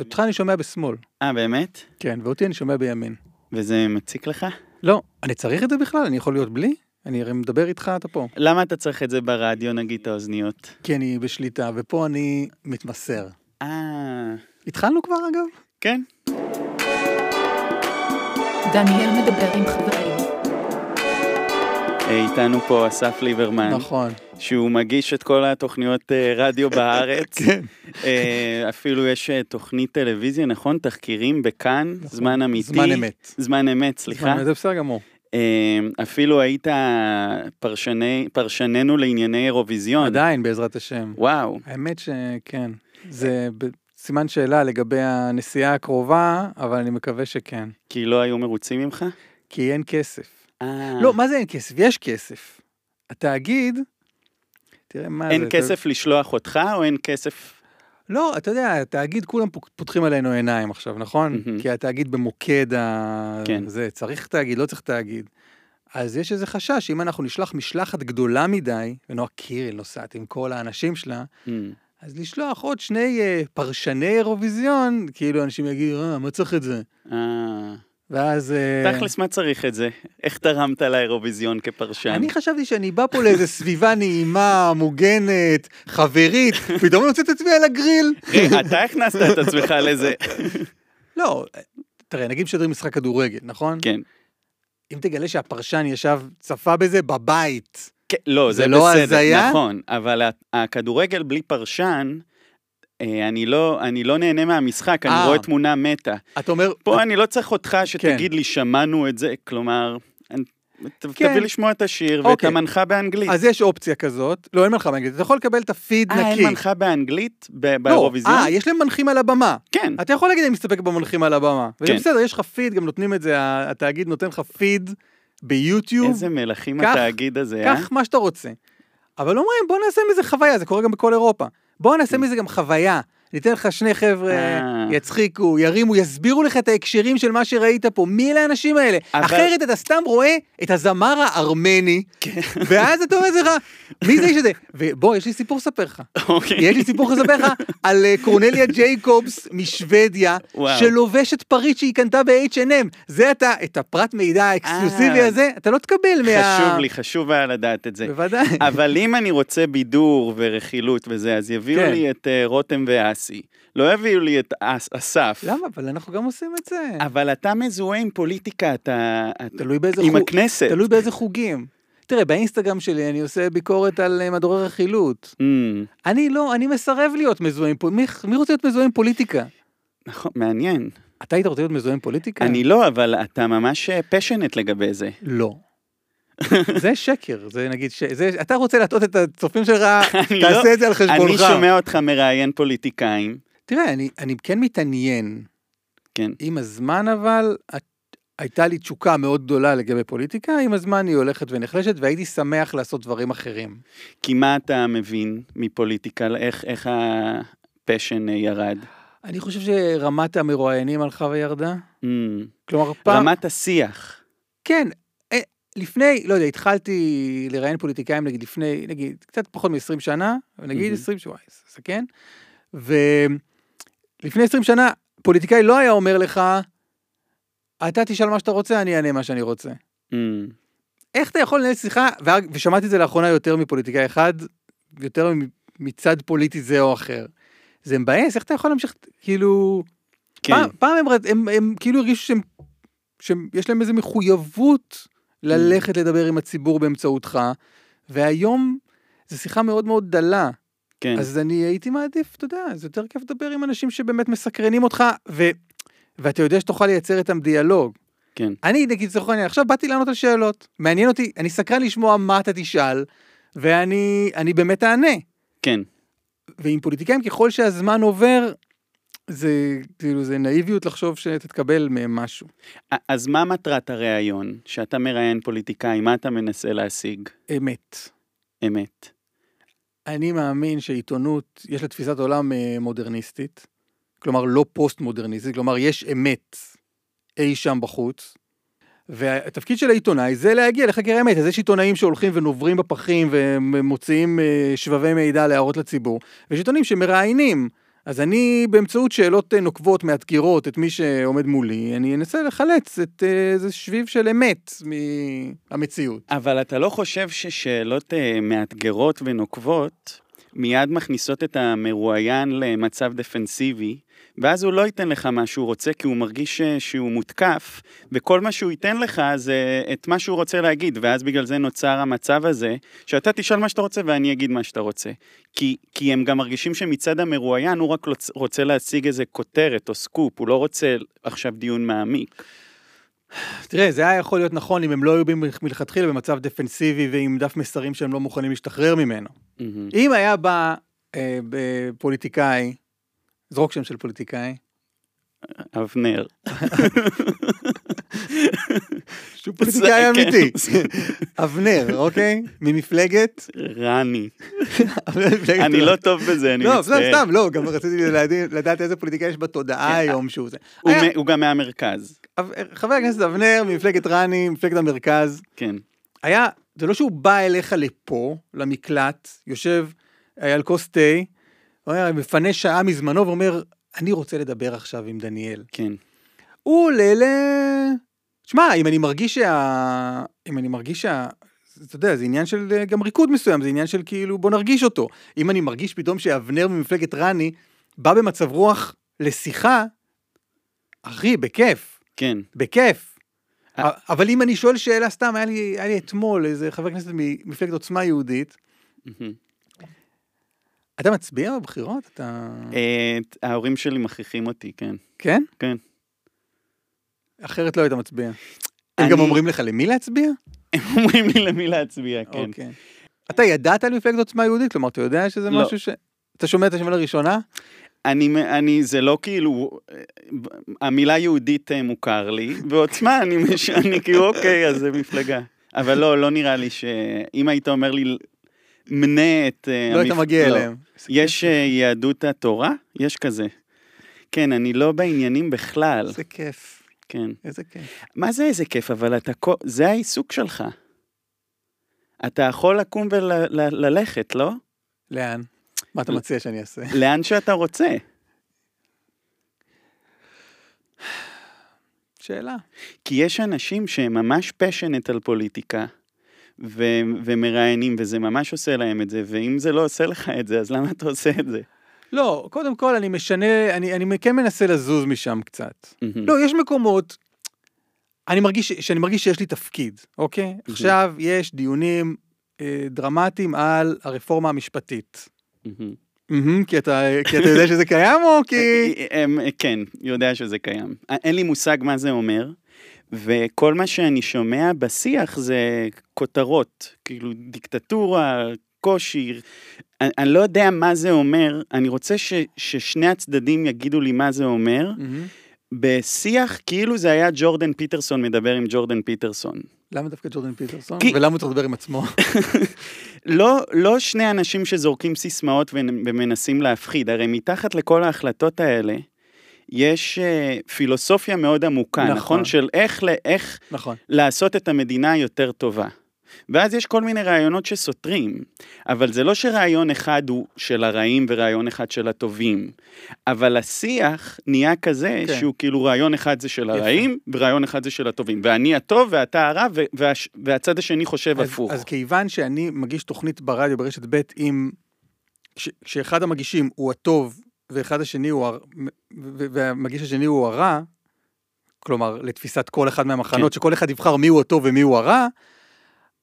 אותך אני שומע בשמאל. אה, באמת? כן, ואותי אני שומע בימין. וזה מציק לך? לא, אני צריך את זה בכלל? אני יכול להיות בלי? אני הרי מדבר איתך, אתה פה. למה אתה צריך את זה ברדיו, נגיד, את האוזניות? כי אני בשליטה, ופה אני מתמסר. אה, התחלנו כבר, אגב? כן. דניאל מדבר עם חברים. אה, איתנו פה אסף ליברמן, נכון. שהוא מגיש את כל התוכניות אה, רדיו בארץ. כן. אה, אפילו יש אה, תוכנית טלוויזיה, נכון? תחקירים בכאן, זמן אמיתי. נכון. זמן אמת. זמן אמת, סליחה. זמן- זה בסדר גמור. אפילו היית פרשני, פרשננו לענייני אירוויזיון. עדיין, בעזרת השם. וואו. האמת שכן. זה סימן שאלה לגבי הנסיעה הקרובה, אבל אני מקווה שכן. כי לא היו מרוצים ממך? כי אין כסף. אה. לא, מה זה אין כסף? יש כסף. התאגיד, תראה מה זה. אין אתה- כסף לשלוח אותך, או אין כסף... לא, אתה יודע, התאגיד, כולם פותחים עלינו עיניים עכשיו, נכון? מהמם. כי התאגיד במוקד ה... כן. זה, צריך תאגיד, לא צריך תאגיד. אז יש איזה חשש שאם אנחנו נשלח משלחת גדולה מדי, ונועה קירל נוסעת עם כל האנשים שלה, Mm. אז לשלוח עוד שני uh, פרשני אירוויזיון, כאילו אנשים יגידו, אה, מה צריך את זה? אה. ואז... אה, תכלס, מה צריך את זה? איך תרמת לאירוויזיון כפרשן? אני חשבתי שאני בא פה לאיזה סביבה נעימה, מוגנת, חברית, פתאום אני מוצא את עצמי על הגריל. אתה הכנסת את עצמך לזה. לא, תראה, נגיד משדרים משחק כדורגל, נכון? כן. אם תגלה שהפרשן ישב, צפה בזה בבית. כן, לא, זה זה לא בסדר, הזיה? נכון, אבל הכדורגל בלי פרשן, אני לא, אני לא נהנה מהמשחק, אני אה. רואה תמונה מתה. אתה אומר, פה אני לא צריך אותך כן. שתגיד לי, שמענו את זה, כלומר, כן. תביא לשמוע את השיר ואת אוקיי. המנחה באנגלית. אז יש אופציה כזאת, לא, אין מנחה באנגלית, אתה יכול לקבל את הפיד אה, נקי. אין מנחה באנגלית לא, באירוויזיון? אה, יש להם מנחים על הבמה. כן. אתה יכול להגיד, אני מסתפק במנחים על הבמה. כן. בסדר, יש לך פיד, גם נותנים את זה, התאגיד נותן לך פיד ביוטיוב, איזה מלכים קח- התאגיד הזה, אה? קח מה שאתה רוצה. אבל אומרים, בוא נעשה מזה חוויה, זה קורה גם בכל אירופה. בוא נעשה מזה גם חוויה. ניתן לך שני חבר'ה. אה. יצחיקו, ירימו, יסבירו לך את ההקשרים של מה שראית פה. מי אלה האנשים האלה? אבל- אחרת אתה סתם רואה את הזמר הארמני, כן. ואז אתה אומר לעצמך, מי זה האיש הזה? ובוא, יש לי סיפור לספר לך. אוקיי. יש לי סיפור לספר לך על אה, קורנליה ג'ייקובס משוודיה, וואו. שלובשת פריט שהיא קנתה ב-H&M. זה אתה, את הפרט מידע האקסקלוסיבי אה. הזה, אתה לא תקבל מה... חשוב לי, חשוב היה לדעת את זה. בוודאי. אבל אם אני רוצה בידור ורכילות וזה, אז יביאו כן. לי את אה, רותם ואסי. לא יביאו לי את אס- אסף. למה? אבל אנחנו גם עושים את זה. אבל אתה מזוהה עם פוליטיקה, אתה... תלוי באיזה עם חוג. הכנסת. תלוי באיזה חוגים. תראה, באינסטגרם שלי אני עושה ביקורת על אה, מדורי רכילות. Mm, אני לא, אני מסרב להיות מזוהה עם פוליטיקה. מי, מי רוצה להיות מזוהה עם פוליטיקה? נכון, מעניין. אתה היית רוצה להיות מזוהה עם פוליטיקה? אני לא, אבל אתה ממש פשנט לגבי זה. לא. זה שקר, זה נגיד, ש... זה... אתה רוצה להטעות את הצופים שלך, אני תעשה לא- את זה על חשבונך. אני שומע אותך מראיין פוליטיקאים. תראה, אני, אני כן מתעניין. כן. עם הזמן אבל, הייתה לי תשוקה מאוד גדולה לגבי פוליטיקה, עם הזמן היא הולכת ונחלשת, והייתי שמח לעשות דברים אחרים. כי מה אתה מבין מפוליטיקה? איך, איך הפשן אה, ירד? אני חושב שרמת המרואיינים הלכה וירדה. Mm, כלומר, פעם... רמת השיח. כן, לפני, לא יודע, התחלתי לראיין פוליטיקאים, נגיד לפני, נגיד, קצת פחות מ-20 שנה, נגיד מהמם. 20 שבוע, זה כן? ולפני 20 שנה, פוליטיקאי לא היה אומר לך, אתה תשאל מה שאתה רוצה, אני אענה מה שאני רוצה. איך אתה יכול לנהל שיחה, ושמעתי את זה לאחרונה יותר מפוליטיקאי אחד, יותר מצד פוליטי זה או אחר. זה מבאס, איך אתה יכול להמשיך, כאילו... כן. פעם, פעם הם, רד- הם, הם כאילו הרגישו שהם, שיש להם איזו מחויבות ללכת לדבר עם הציבור באמצעותך, והיום זו שיחה מאוד מאוד דלה. כן. אז אני הייתי מעדיף, אתה יודע, זה יותר כיף לדבר עם אנשים שבאמת מסקרנים אותך, ו, ואתה יודע שתוכל לייצר איתם דיאלוג. כן. אני, נגיד, לצורך העניין, עכשיו באתי לענות על שאלות. מעניין אותי, אני סקרן לשמוע מה אתה תשאל, ואני אני באמת אענה. כן. ועם פוליטיקאים, ככל שהזמן עובר, זה כאילו, זה נאיביות לחשוב שתתקבל מהם משהו. אז מה מטרת הראיון? שאתה מראיין פוליטיקאי, מה אתה מנסה להשיג? אמת. אמת. אני מאמין שעיתונות, יש לה תפיסת עולם אה, מודרניסטית, כלומר לא פוסט-מודרניסטית, כלומר יש אמת אי שם בחוץ, והתפקיד של העיתונאי זה להגיע לחקר האמת, אז יש עיתונאים שהולכים ונוברים בפחים ומוציאים אה, שבבי מידע להערות לציבור, ויש עיתונאים שמראיינים, אז אני, באמצעות שאלות אה, נוקבות, מאתגרות את מי שעומד מולי, אני אנסה לחלץ את אה, איזה שביב של אמת מהמציאות. אבל אתה לא חושב ששאלות אה, מאתגרות ונוקבות מיד מכניסות את המרואיין למצב דפנסיבי, ואז הוא לא ייתן לך מה שהוא רוצה, כי הוא מרגיש ש- שהוא מותקף, וכל מה שהוא ייתן לך זה את מה שהוא רוצה להגיד, ואז בגלל זה נוצר המצב הזה, שאתה תשאל מה שאתה רוצה ואני אגיד מה שאתה רוצה. כי, כי הם גם מרגישים שמצד המרואיין הוא רק רוצ- רוצה להשיג איזה כותרת או סקופ, הוא לא רוצה עכשיו דיון מעמיק. תראה, זה היה יכול להיות נכון אם הם לא היו מלכתחילה במצב דפנסיבי ועם דף מסרים שהם לא מוכנים להשתחרר ממנו. מהמם. אם היה בא אה, פוליטיקאי, זרוק שם של פוליטיקאי, אבנר. שהוא פוליטיקאי כן. אמיתי, אבנר, אוקיי? ממפלגת... רני. אני לא טוב בזה, אני לא, סתם, מצטער. סתם, לא, גם רציתי לדעת- איזה פוליטיקאי יש בתודעה היום שהוא זה. הוא גם מהמרכז, חבר הכנסת אבנר ממפלגת רני, מפלגת המרכז, כן. היה, זה לא שהוא בא אליך לפה, למקלט, יושב על כוס תה, הוא היה מפנה שעה מזמנו ואומר, אני רוצה לדבר עכשיו עם דניאל. כן. הוא עולה ל... שמע, אם אני מרגיש שה... אם אני מרגיש שה... אתה יודע, זה עניין של אה, גם ריקוד מסוים, זה עניין של כאילו, בוא נרגיש אותו. אם אני מרגיש פתאום שאבנר ממפלגת רני בא במצב רוח לשיחה, אחי, בכיף, כן. בכיף. אה. אבל אם אני שואל שאלה סתם, היה לי, היה לי אתמול איזה חבר כנסת ממפלגת עוצמה יהודית. אתה מצביע בבחירות? אתה... אה, ההורים שלי מכריחים אותי, כן. כן? כן. אחרת לא היית מצביע. הם אני- גם אומרים לך למי להצביע? הם אומרים לי למי להצביע, כן. אוקיי. אתה ידעת על מפלגת עוצמה יהודית? כלומר, אתה יודע שזה לא. משהו ש... אתה שומע את השם לראשונה? אני, אני, זה לא כאילו, אה, המילה יהודית אה, מוכר לי, ועוצמה, אני, מש- אני כאילו, אוקיי, אז זה מפלגה. אבל לא, לא נראה לי שאם היית אומר לי, מנה את... אה, לא היית מגיע לא. אליהם. יש אה, יהדות התורה? יש כזה. כן, אני לא בעניינים בכלל, איזה כיף, כן. איזה כיף. מה זה איזה כיף, אבל אתה, זה העיסוק שלך. אתה יכול לקום וללכת, לא? לאן? מה אתה. מציע שאני אעשה? לאן שאתה רוצה. שאלה. כי יש אנשים שהם ממש פשנט על פוליטיקה, ו- ומראיינים, וזה ממש עושה להם את זה, ואם זה לא עושה לך את זה, אז למה אתה עושה את זה? לא, קודם כל אני משנה, אני, אני כן מנסה לזוז משם קצת. מהמם. לא, יש מקומות, אני מרגיש, שאני מרגיש שיש לי תפקיד, אוקיי? עכשיו יש דיונים אה, דרמטיים על הרפורמה המשפטית. מהמם, כי אתה, כי אתה יודע שזה קיים או כי... הם- כן, יודע שזה קיים. אין לי מושג מה זה אומר, וכל מה שאני שומע בשיח זה כותרות, כאילו דיקטטורה, קושי. אני, אני לא יודע מה זה אומר, אני רוצה ש, ששני הצדדים יגידו לי מה זה אומר. מהמם. בשיח כאילו זה היה ג'ורדן פיטרסון מדבר עם ג'ורדן פיטרסון. למה דווקא ג'ורדן פיטרסון? כי- ולמה הוא צריך לדבר עם עצמו? לא, לא שני אנשים שזורקים סיסמאות ומנסים להפחיד, הרי מתחת לכל ההחלטות האלה, יש uh, פילוסופיה מאוד עמוקה, נכון. נכון. של איך, ל- איך נכון. לעשות את המדינה יותר טובה. ואז יש כל מיני רעיונות שסותרים, אבל זה לא שרעיון אחד הוא של הרעים ורעיון אחד של הטובים, אבל השיח נהיה כזה כן. שהוא כאילו רעיון אחד זה של יפה. הרעים ורעיון אחד זה של הטובים, ואני הטוב ואתה הרע ו- והש- והצד השני חושב אז, הפוך. אז כיוון שאני מגיש תוכנית ברדיו ברשת ב' עם... כש- כשאחד המגישים הוא הטוב ואחד השני הוא... הר- והמגיש השני הוא הרע, כלומר, לתפיסת כל אחד מהמחנות, כן. שכל אחד יבחר מי הוא הטוב ומי הוא הרע,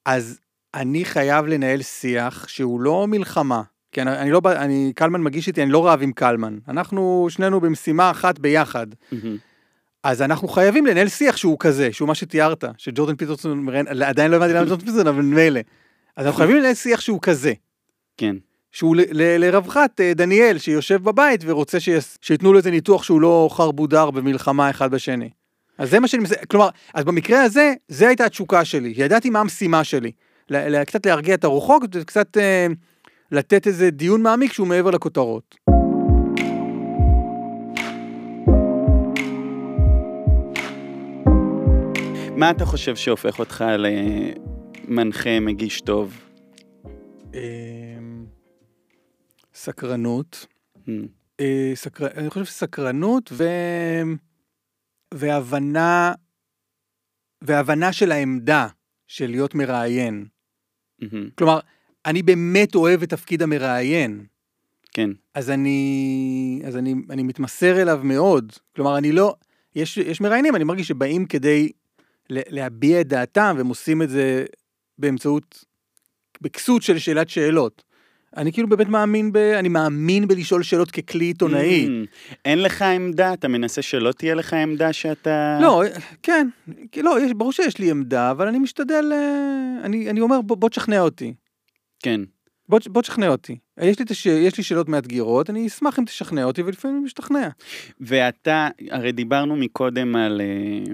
אז אני חייב לנהל שיח שהוא לא מלחמה. כי אני, אני לא, אני, קלמן מגיש איתי, אני לא רב עם קלמן. אנחנו שנינו במשימה אחת ביחד. מהמם. אז אנחנו חייבים לנהל שיח שהוא כזה, שהוא מה שתיארת, שג'ורדן פיטרסון, עדיין לא הבנתי למה ג'ורדן פיטרסון, אבל מילא. אז אנחנו חייבים לנהל שיח שהוא כזה, כן. שהוא ל- ל- לרווחת אה, דניאל, שיושב בבית ורוצה שיס- שייתנו לו איזה ניתוח שהוא לא חרבודר במלחמה אחד בשני. אז זה מה שאני מנסה, כלומר, אז במקרה הזה, זה הייתה התשוקה שלי, ידעתי מה המשימה שלי. ל- ל- קצת להרגיע את הרוחות, וקצת אה, לתת איזה דיון מעמיק שהוא מעבר לכותרות. מה אתה חושב שהופך אותך למנחה, מגיש טוב? אה, סקרנות. Hmm. אה, סקר... אני חושב סקרנות ו... והבנה, והבנה של העמדה של להיות מראיין. מהמם. כלומר, אני באמת אוהב את תפקיד המראיין. כן. אז אני, אז אני, אני מתמסר אליו מאוד. כלומר, אני לא, יש, יש מראיינים, אני מרגיש שבאים כדי להביע את דעתם, והם עושים את זה באמצעות, בכסות של שאלת שאלות. אני כאילו באמת מאמין ב... אני מאמין בלשאול שאלות ככלי עיתונאי. Mm, אין לך עמדה? אתה מנסה שלא תהיה לך עמדה שאתה... לא, כן, לא, יש, ברור שיש לי עמדה, אבל אני משתדל, אה, אני, אני אומר, בוא, בוא תשכנע אותי. כן. בוא, בוא תשכנע אותי. יש לי, את הש... יש לי שאלות מאתגרות, אני אשמח אם תשכנע אותי, ולפעמים אני משתכנע. ואתה, הרי דיברנו מקודם על, אה,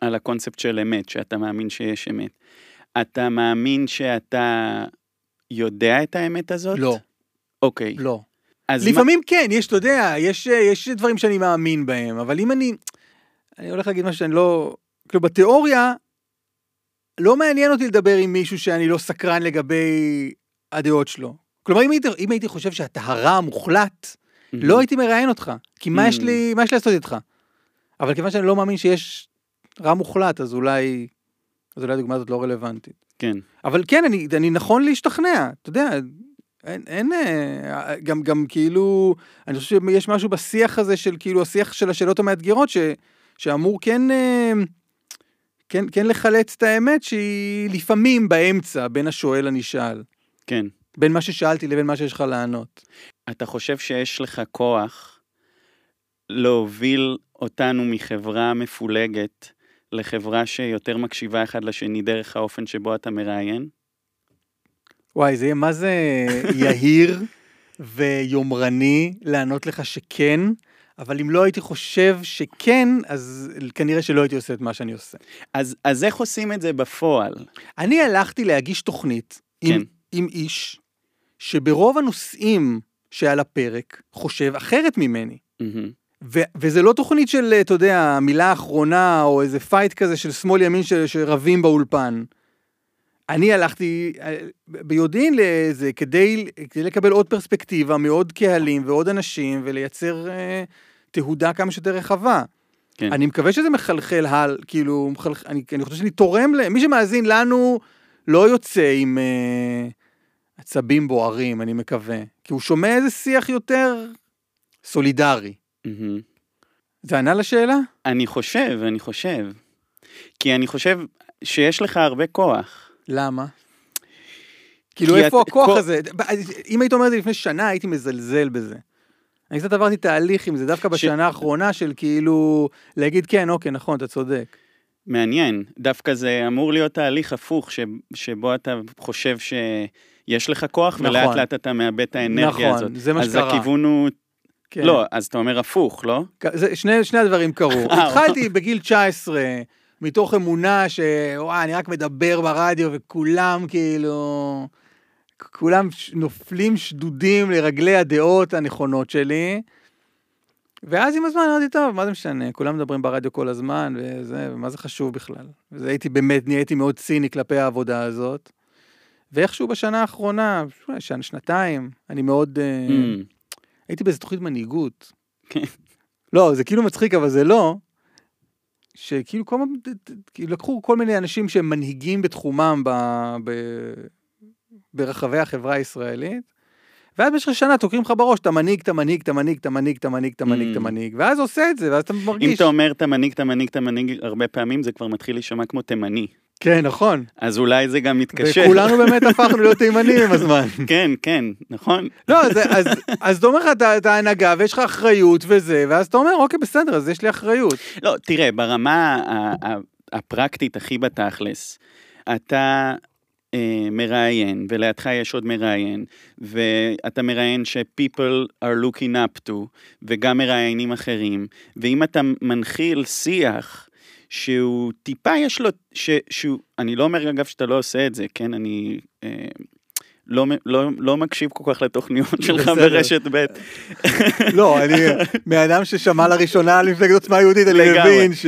על הקונספט של אמת, שאתה מאמין שיש אמת. אתה מאמין שאתה יודע את האמת הזאת? לא, אוקיי. לא. אז מה- לפעמים כן, יש, אתה יודע, יש, יש דברים שאני מאמין בהם, אבל אם אני, אני הולך להגיד משהו שאני לא, כאילו בתיאוריה, לא מעניין אותי לדבר עם מישהו שאני לא סקרן לגבי הדעות שלו. כלומר, אם הייתי, אם הייתי חושב הרע המוחלט, לא הייתי מראיין אותך, כי מה יש לי, מה יש לי לעשות איתך? אבל כיוון שאני לא מאמין שיש רע מוחלט, אז אולי, אז אולי הדוגמה הזאת לא רלוונטית. כן. אבל כן, אני, אני נכון להשתכנע, אתה יודע, אין, אין, אה, גם, גם כאילו, אני חושב שיש משהו בשיח הזה של כאילו השיח של השאלות המאתגרות, ש, שאמור כן, אה, כן, כן לחלץ את האמת שהיא לפעמים באמצע בין השואל לנשאל, כן. בין מה ששאלתי לבין מה שיש לך לענות. אתה חושב שיש לך כוח להוביל אותנו מחברה מפולגת לחברה שיותר מקשיבה אחד לשני דרך האופן שבו אתה מראיין? וואי, זה יהיה מה זה יהיר ויומרני לענות לך שכן, אבל אם לא הייתי חושב שכן, אז כנראה שלא הייתי עושה את מה שאני עושה. אז, אז איך עושים את זה בפועל? אני הלכתי להגיש תוכנית עם, כן. עם איש שברוב הנושאים שעל הפרק חושב אחרת ממני. מהמם. ו- וזה לא תוכנית של, אתה יודע, מילה אחרונה, או איזה פייט כזה של שמאל ימין ש- שרבים באולפן. אני הלכתי אה, ביודעין לזה כדי, כדי לקבל עוד פרספקטיבה מעוד קהלים ועוד אנשים ולייצר אה, תהודה כמה שיותר רחבה. כן. אני מקווה שזה מחלחל הל, כאילו, מחלח, אני, אני חושב שאני תורם ל... מי שמאזין לנו לא יוצא עם אה, עצבים בוערים, אני מקווה. כי הוא שומע איזה שיח יותר סולידרי. זה ענה לשאלה? אני חושב, אני חושב. כי אני חושב שיש לך הרבה כוח. למה? כאילו איפה את- הכוח כל- הזה? אם היית אומר את זה לפני שנה, הייתי מזלזל בזה. אני קצת עברתי תהליך עם זה, דווקא בשנה האחרונה של כאילו, להגיד כן, אוקיי, נכון, אתה צודק. מעניין. דווקא זה אמור להיות תהליך הפוך, ש, שבו אתה חושב שיש לך כוח, נכון. ולאט לאט אתה מאבד את האנרגיה נכון, הזאת. זה מה אז שקרה. הכיוון הוא... כן. לא, אז אתה אומר הפוך, לא? זה, שני, שני הדברים קרו. אה, התחלתי בגיל 19, מתוך אמונה שוואי, אני רק מדבר ברדיו וכולם כאילו, כולם נופלים שדודים לרגלי הדעות הנכונות שלי. ואז עם הזמן אמרתי, טוב, מה זה משנה, כולם מדברים ברדיו כל הזמן, וזה, ומה זה חשוב בכלל. וזה הייתי באמת, נהייתי מאוד ציני כלפי העבודה הזאת. ואיכשהו בשנה האחרונה, שנתיים, אני מאוד... אה, Mm, הייתי באיזה תוכנית מנהיגות. כן. לא, זה כאילו מצחיק, אבל זה לא. שכאילו כל הזמן, כאילו לקחו כל מיני אנשים שהם מנהיגים בתחומם ב, ב, ברחבי החברה הישראלית, ואז במשך שנה תוקעים לך בראש, אתה מנהיג, אתה מנהיג, אתה מנהיג, אתה מנהיג, אתה מנהיג, אתה מנהיג, אתה Mm. מנהיג, ואז עושה את זה, ואז אתה אם מרגיש. אתה אומר אתה מנהיג, אתה מנהיג, אתה מנהיג הרבה פעמים, זה כבר מתחיל להישמע כמו תימני. כן, נכון. אז אולי זה גם מתקשר. וכולנו באמת הפכנו להיות תימנים עם הזמן. כן, כן, נכון. לא, אז, אז, אז אתה אומר לך, אתה, הנהגה ויש לך אחריות וזה, ואז אתה אומר, אוקיי, בסדר, אז יש לי אחריות. לא, תראה, ברמה הפרקטית הכי בתכלס, אתה אה, מראיין, ולידך יש עוד מראיין, ואתה מראיין ש-people are looking up to, וגם מראיינים אחרים, ואם אתה מנחיל שיח שהוא טיפה יש לו, ש, שהוא, אני לא אומר אגב שאתה לא עושה את זה, כן, אני... אה, לא, מ- לא, לא מקשיב כל כך לתוכניות שלך. ברשת ב'. לא, אני, מאדם ששמע לראשונה על מפלגת עוצמה יהודית, אני. מבין ש...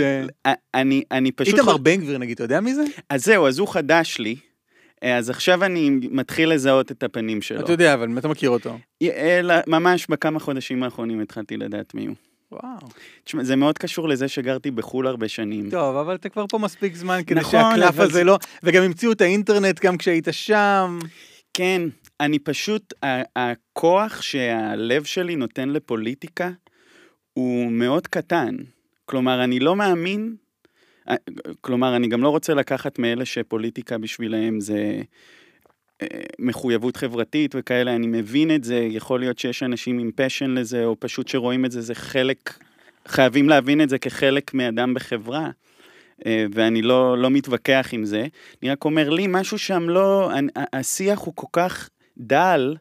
אני, אני פשוט... איתמר בן גביר נגיד, אתה יודע מי זה? אז זהו, אז הוא חדש לי. אה, אז עכשיו אני מתחיל לזהות את הפנים שלו. אתה יודע, אבל אתה מכיר אותו. אה, לא, ממש בכמה חודשים האחרונים התחלתי לדעת מי הוא. וואו. תשמע, זה מאוד קשור לזה שגרתי בחו"ל הרבה שנים. טוב, אבל אתה כבר פה מספיק זמן כדי נכון, שהקלף אבל הזה זה- לא... וגם המציאו את האינטרנט גם כשהיית שם. כן, אני פשוט, הכוח שהלב שלי נותן לפוליטיקה הוא מאוד קטן. כלומר, אני לא מאמין, כלומר, אני גם לא רוצה לקחת מאלה שפוליטיקה בשבילם זה מחויבות חברתית וכאלה, אני מבין את זה, יכול להיות שיש אנשים עם פשן לזה, או פשוט שרואים את זה, זה חלק, חייבים להבין את זה כחלק מאדם בחברה. אה, ואני לא, לא מתווכח עם זה. אני רק אומר לי, משהו שם לא, השיח הוא כל כך דל,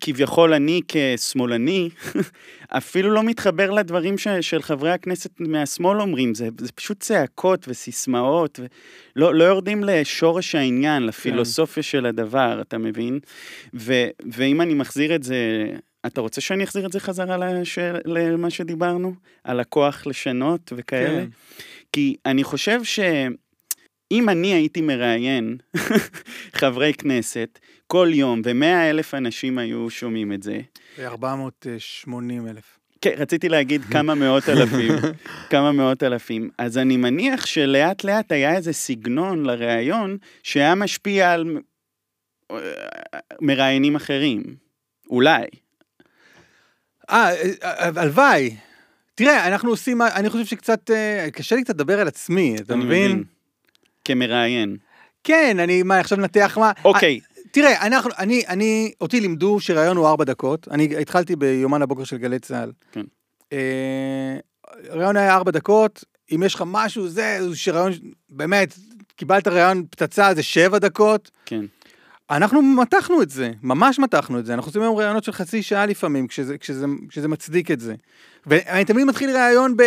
כביכול אני כשמאלני, אפילו לא מתחבר לדברים ש, של חברי הכנסת מהשמאל אומרים, זה, זה פשוט צעקות וסיסמאות, ולא לא יורדים לשורש העניין, לפילוסופיה של הדבר, אתה מבין? ו, ואם אני מחזיר את זה, אתה רוצה שאני אחזיר את זה חזרה לש, למה שדיברנו? על הכוח לשנות וכאלה? כן. כי אני חושב שאם אני הייתי מראיין חברי כנסת כל יום, ומאה אלף אנשים היו שומעים את זה, 480 אלף. כן, רציתי להגיד כמה מאות אלפים, כמה מאות אלפים. אז אני מניח שלאט לאט היה איזה סגנון לראיון שהיה משפיע על אה, מראיינים אחרים. אולי. אה, אה, הלוואי. תראה, אנחנו עושים, אני חושב שקצת, אה, קשה לי קצת לדבר על עצמי, אתה מבין? כמראיין. כן, אני, מה, עכשיו נתח מה? אוקיי, תראה, אנחנו, אני, אני, אותי לימדו שראיון הוא ארבע דקות. אני התחלתי ביומן הבוקר של גלי צה"ל. כן. אה, ראיון היה ארבע דקות, אם יש לך משהו, זה, שראיון, באמת, קיבלת ראיון פצצה, זה שבע דקות. כן. אנחנו מתחנו את זה, ממש מתחנו את זה. אנחנו עושים היום ראיונות של חצי שעה לפעמים, כשזה, כשזה, כשזה מצדיק את זה. ואני תמיד מתחיל ראיון ב...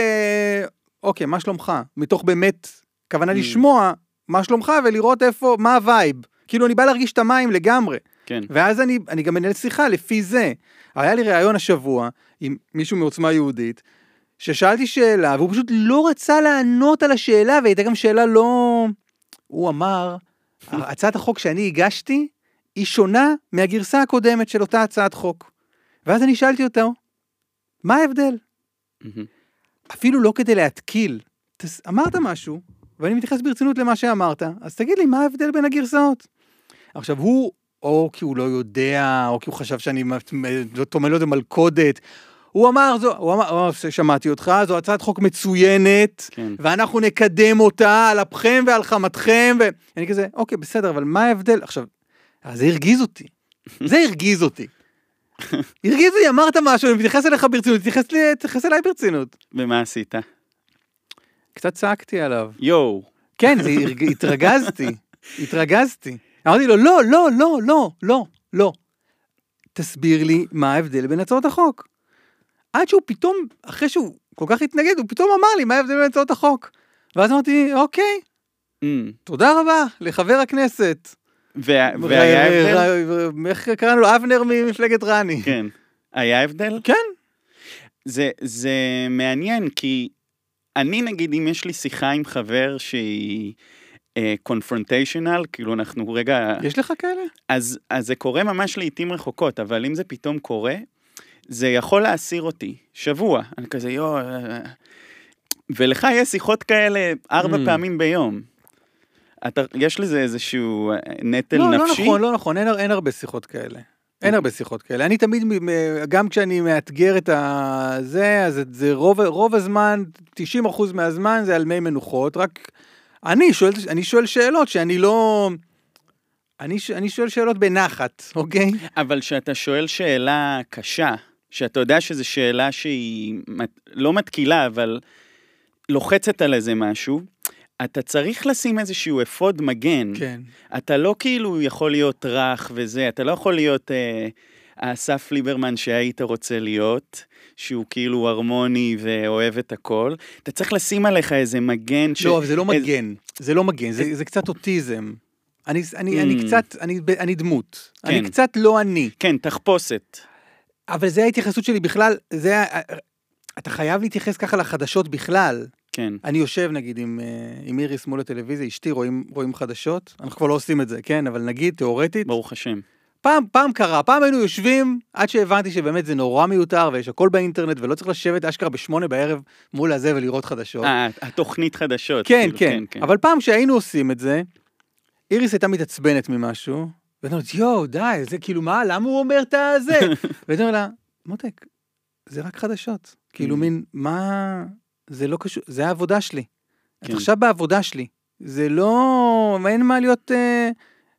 אוקיי, מה שלומך? מתוך באמת כוונה Mm. לשמוע מה שלומך ולראות איפה, מה ה vibe. כאילו, אני בא להרגיש את המים לגמרי. כן. ואז אני, אני גם מנהל שיחה לפי זה. היה לי ראיון השבוע עם מישהו מעוצמה יהודית, ששאלתי שאלה, והוא פשוט לא רצה לענות על השאלה, והייתה גם שאלה לא... הוא אמר, הצעת החוק שאני הגשתי, היא שונה מהגרסה הקודמת של אותה הצעת חוק. ואז אני שאלתי אותו, מה ההבדל? אפילו לא כדי להתקיל. אמרת משהו, ואני מתייחס ברצינות למה שאמרת, אז תגיד לי, מה ההבדל בין הגרסאות? עכשיו, הוא, או כי הוא לא יודע, או כי הוא חשב שאני טומן לו את זה מלכודת, הוא אמר, זו, הוא אמר, או, שמעתי אותך, זו הצעת חוק מצוינת, כן. ואנחנו נקדם אותה על אפכם ועל חמתכם, ואני כזה, אוקיי, בסדר, אבל מה ההבדל? עכשיו, זה הרגיז אותי. זה הרגיז אותי. הרגיז אותי, אמרת משהו, אני מתייחס אליך ברצינות, תתייחס אליי ברצינות. ומה עשית? קצת צעקתי עליו. יואו. כן, זה, התרגזתי, התרגזתי. אמרתי לו, לא, לא, לא, לא, לא, לא. תסביר לי מה ההבדל בין הצעות החוק. עד שהוא פתאום, אחרי שהוא כל כך התנגד, הוא פתאום אמר לי מה ההבדל בין הצעות החוק. ואז אמרתי, אוקיי, אמ, תודה רבה לחבר הכנסת. וה- והיה הבדל? איך קראנו לו? אבנר ממפלגת רני. כן. היה הבדל? כן. זה, זה מעניין, כי אני נגיד, אם יש לי שיחה עם חבר שהיא קונפרונטיישנל, כאילו אנחנו רגע... יש לך כאלה? אז, אז זה קורה ממש לעיתים רחוקות, אבל אם זה פתאום קורה, זה יכול להסיר אותי. שבוע. אני כזה, יואו... אה, אה." ולך יש שיחות כאלה ארבע Mm. פעמים ביום. אתה, יש לזה איזשהו אה, נטל לא, נפשי? לא נכון, לא נכון, אין, אין הרבה שיחות כאלה. אין הרבה שיחות כאלה. אני תמיד, גם כשאני מאתגר את ה... זה, אז זה- רוב, רוב הזמן, 90% מהזמן זה על מי מנוחות, רק אני שואל, אני שואל שאלות שאני לא... אני, אני שואל שאלות בנחת, אוקיי? אבל כשאתה שואל שאלה קשה, שאתה יודע שזו שאלה שהיא לא מתקילה, אבל לוחצת על איזה משהו, אתה צריך לשים איזשהו אפוד מגן. כן. אתה לא כאילו יכול להיות רך וזה, אתה לא יכול להיות אה, האסף ליברמן שהיית רוצה להיות, שהוא כאילו הרמוני ואוהב את הכל. אתה צריך לשים עליך איזה מגן. ש... לא, אבל זה לא איזה- מגן, זה לא מגן, זה, זה קצת אוטיזם. אני, אני, אני Mm. קצת, אני, אני דמות. כן. אני קצת לא אני. כן, תחפושת. אבל זה ההתייחסות שלי בכלל, זה, אתה חייב להתייחס ככה לחדשות בכלל. כן. אני יושב נגיד עם, אה, עם איריס מול הטלוויזיה, אשתי, רואים, רואים חדשות, אנחנו כבר לא עושים את זה, כן? אבל נגיד, תיאורטית, ברוך השם. פעם, פעם קרה, פעם היינו יושבים, עד שהבנתי שבאמת זה נורא מיותר, ויש הכל באינטרנט, ולא צריך לשבת אשכרה בשמונה בערב מול הזה ולראות חדשות. אה, התוכנית חדשות. כן, כאילו, כן, אבל פעם שהיינו עושים את זה, איריס הייתה מתעצבנת ממשהו, ואתה אומר, יואו, די, זה כאילו, מה, למה הוא אומר את הזה? ואתה אומר לה, מותק, זה רק חדשות. כאילו, Mm. מין, מה, זה לא קשור, זה העבודה שלי. את כן. עכשיו בעבודה שלי. זה לא, אין מה להיות, אה,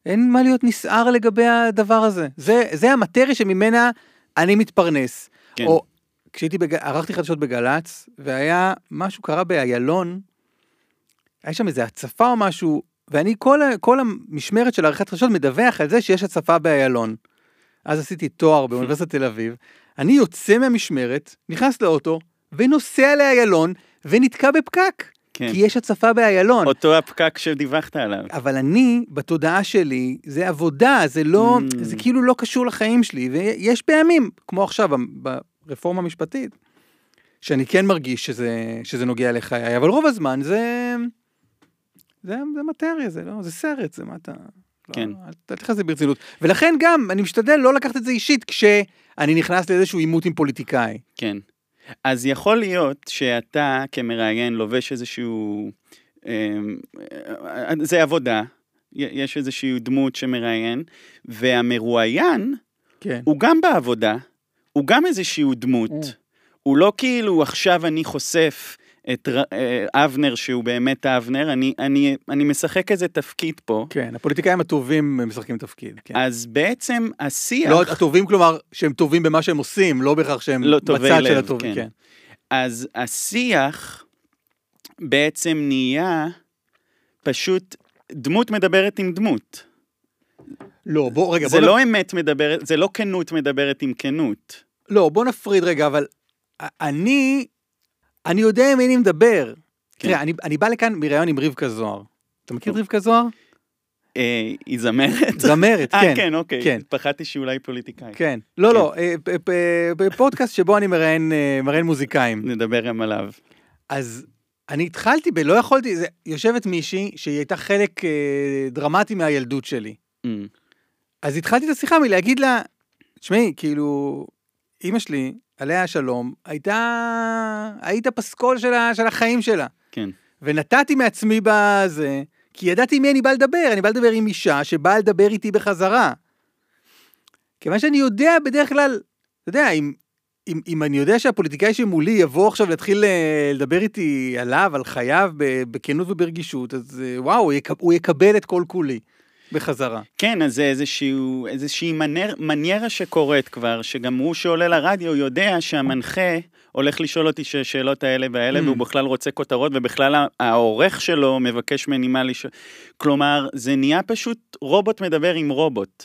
אין מה להיות נסער לגבי הדבר הזה. זה, זה המטריה שממנה אני מתפרנס. כן. או כשהייתי, בג... ערכתי חדשות בגל"צ, והיה משהו קרה באיילון, היה שם איזה הצפה או משהו, ואני כל, כל המשמרת של עריכת חדשות מדווח על זה שיש הצפה באיילון. אז עשיתי תואר באוניברסיטת תל אביב, אני יוצא מהמשמרת, נכנס לאוטו, ונוסע לאיילון, ונתקע בפקק. כן. כי יש הצפה באיילון. אותו הפקק שדיווחת עליו. אבל אני, בתודעה שלי, זה עבודה, זה לא, Mm. זה כאילו לא קשור לחיים שלי, ויש פעמים, כמו עכשיו, ברפורמה המשפטית, שאני כן מרגיש שזה, שזה נוגע לחיי, אבל רוב הזמן זה, זה, זה מטריה, זה לא, זה סרט, זה מה אתה... כן. לא, אל תתייחס לזה ברצינות. ולכן גם, אני משתדל לא לקחת את זה אישית כשאני נכנס לאיזשהו עימות עם פוליטיקאי. כן. אז יכול להיות שאתה כמראיין לובש איזשהו... אמ, אה, זה עבודה, יש איזושהי דמות שמראיין, והמרואיין כן. הוא גם בעבודה, הוא גם איזשהו דמות. Mm. הוא לא כאילו עכשיו אני חושף את אה, אבנר שהוא באמת אבנר, אני, אני, אני משחק איזה תפקיד פה. כן, הפוליטיקאים הטובים משחקים תפקיד. כן. אז בעצם השיח... לא, הטובים כלומר שהם טובים במה שהם עושים, לא בהכרח שהם לא, בצד של לב, הטובים. כן. כן. אז השיח בעצם נהיה פשוט דמות מדברת עם דמות. לא, בוא רגע, זה בוא, לא אמת מדברת, זה לא כנות מדברת עם כנות. נ... לא, בוא נפריד רגע, אבל אני, אני יודע עם מי אני מדבר. כן. תראה, אני, אני בא לכאן מראיון עם רבקה זוהר. אתה מכיר את. רבקה זוהר? אה, היא זמרת? זמרת, אה, כן. כן, אוקיי. כן. פחדתי שאולי פוליטיקאי. כן. לא, לא, אה, פ- פ- בפודקאסט שבו אני מראיין אה, מראיין מוזיקאים. נדבר גם עליו. אז אני התחלתי בלא יכולתי, זה, יושבת מישהי שהיא הייתה חלק אה, דרמטי מהילדות שלי. Mm, אז התחלתי את השיחה מלהגיד לה, תשמעי, כאילו, אימא שלי, עליה השלום, הייתה, היית פסקול של, ה, של החיים שלה. כן. ונתתי מעצמי בזה, כי ידעתי מי אני בא לדבר, אני בא לדבר עם אישה שבאה לדבר איתי בחזרה. כיוון שאני יודע בדרך כלל, אתה יודע, אם, אם, אם אני יודע שהפוליטיקאי שמולי יבוא עכשיו להתחיל אה, לדבר איתי עליו, על חייו, בכנות וברגישות, אז אה, וואו, הוא יקבל את כל כולי בחזרה. כן, אז זה איזשהו, איזושהי מנר, מניירה שקורית כבר, שגם הוא שעולה לרדיו יודע שהמנחה הולך לשאול אותי שהשאלות האלה והאלה, Mm. והוא בכלל רוצה כותרות, ובכלל העורך שלו מבקש ממני מה לשאול. כלומר, זה נהיה פשוט רובוט מדבר עם רובוט.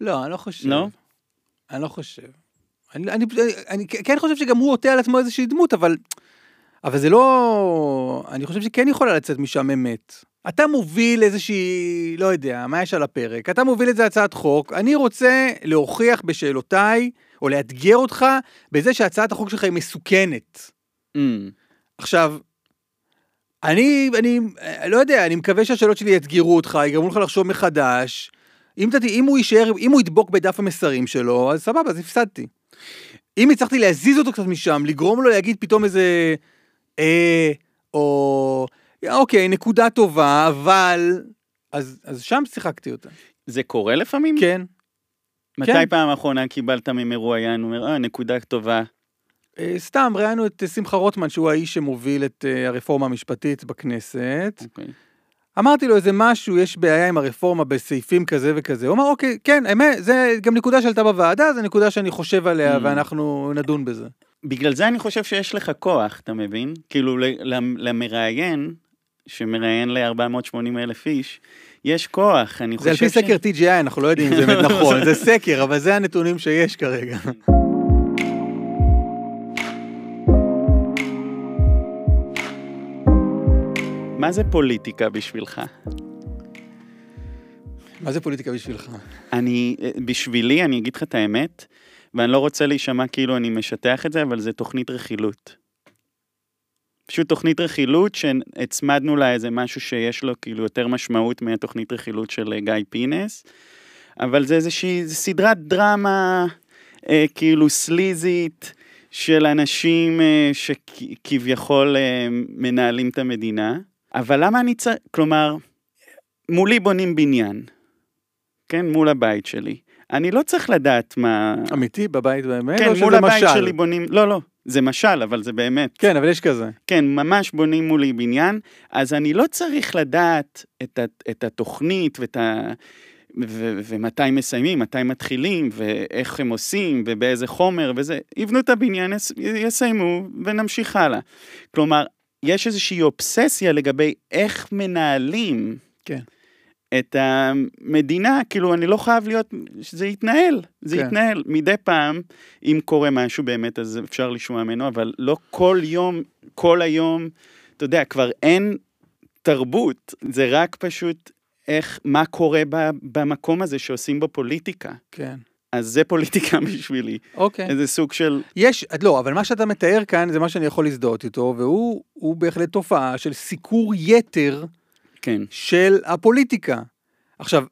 לא, אני לא חושב. לא? אני לא חושב. אני, אני, אני, אני כן חושב שגם הוא עוטה על עצמו איזושהי דמות, אבל, אבל זה לא... אני חושב שכן יכולה לצאת משם אמת. אתה מוביל איזושהי, לא יודע, מה יש על הפרק? אתה מוביל איזה הצעת חוק, אני רוצה להוכיח בשאלותיי, או לאתגר אותך, בזה שהצעת החוק שלך היא מסוכנת. Mm, עכשיו, אני, אני, אה, לא יודע, אני מקווה שהשאלות שלי יאתגרו אותך, יגרמו לך לחשוב מחדש. אם, ת, אם הוא יישאר, אם הוא ידבוק בדף המסרים שלו, אז סבבה, אז הפסדתי. אם הצלחתי להזיז אותו קצת משם, לגרום לו להגיד פתאום איזה, אה, או, אוקיי, נקודה טובה, אבל, אז, אז שם שיחקתי אותה. זה קורה לפעמים? כן. מתי כן. פעם אחרונה קיבלת ממרואיין, הוא אומר, אה, נקודה טובה. אה, סתם, ראיינו את אה, שמחה רוטמן, שהוא האיש שמוביל את אה, הרפורמה המשפטית בכנסת. אוקיי. אמרתי לו איזה משהו, יש בעיה עם הרפורמה בסעיפים כזה וכזה. הוא אמר, אוקיי, כן, אמת, זה גם נקודה שעלתה בוועדה, זו נקודה שאני חושב עליה Mm. ואנחנו נדון בזה. בגלל זה אני חושב שיש לך כוח, אתה מבין? כאילו, למראיין, שמראיין ל-480 אלף איש, יש כוח, אני זה חושב על פי סקר TGI, אנחנו לא יודעים אם זה באמת נכון, זה סקר, אבל זה הנתונים שיש כרגע. מה זה פוליטיקה בשבילך? מה זה פוליטיקה בשבילך? אני, בשבילי, אני אגיד לך את האמת, ואני לא רוצה להישמע כאילו אני משטח את זה, אבל זה תוכנית רכילות. פשוט תוכנית רכילות שהצמדנו לה איזה משהו שיש לו כאילו יותר משמעות מהתוכנית רכילות של אה, גיא פינס. אבל זה איזושהי זה סדרת דרמה אה, כאילו סליזית של אנשים אה, שכביכול אה, מנהלים את המדינה. אבל למה אני צריך, כלומר, מולי בונים בניין, כן, מול הבית שלי. אני לא צריך לדעת מה... אמיתי בבית באמת? כן, מול הבית משל? שלי בונים, לא, לא, זה משל, אבל זה באמת. כן, אבל יש כזה. כן, ממש בונים מולי בניין, אז אני לא צריך לדעת את, ה, את התוכנית ואת ה... ו- ומתי מסיימים, מתי מתחילים, ואיך הם עושים, ובאיזה חומר וזה. יבנו את הבניין, יס- יסיימו, ונמשיך הלאה. כלומר, יש איזושהי אובססיה לגבי איך מנהלים כן. את המדינה, כאילו, אני לא חייב להיות, שזה יתנהל, זה כן. יתנהל. מדי פעם, אם קורה משהו באמת, אז אפשר לשמוע ממנו, אבל לא כל יום, כל היום, אתה יודע, כבר אין תרבות, זה רק פשוט איך, מה קורה ב, במקום הזה שעושים בו פוליטיקה. כן. אז זה פוליטיקה בשבילי, אוקיי. איזה סוג של, יש, לא, אבל מה שאתה מתאר כאן זה מה שאני יכול להזדהות איתו, והוא הוא בהחלט תופעה של סיקור יתר כן, של הפוליטיקה. עכשיו,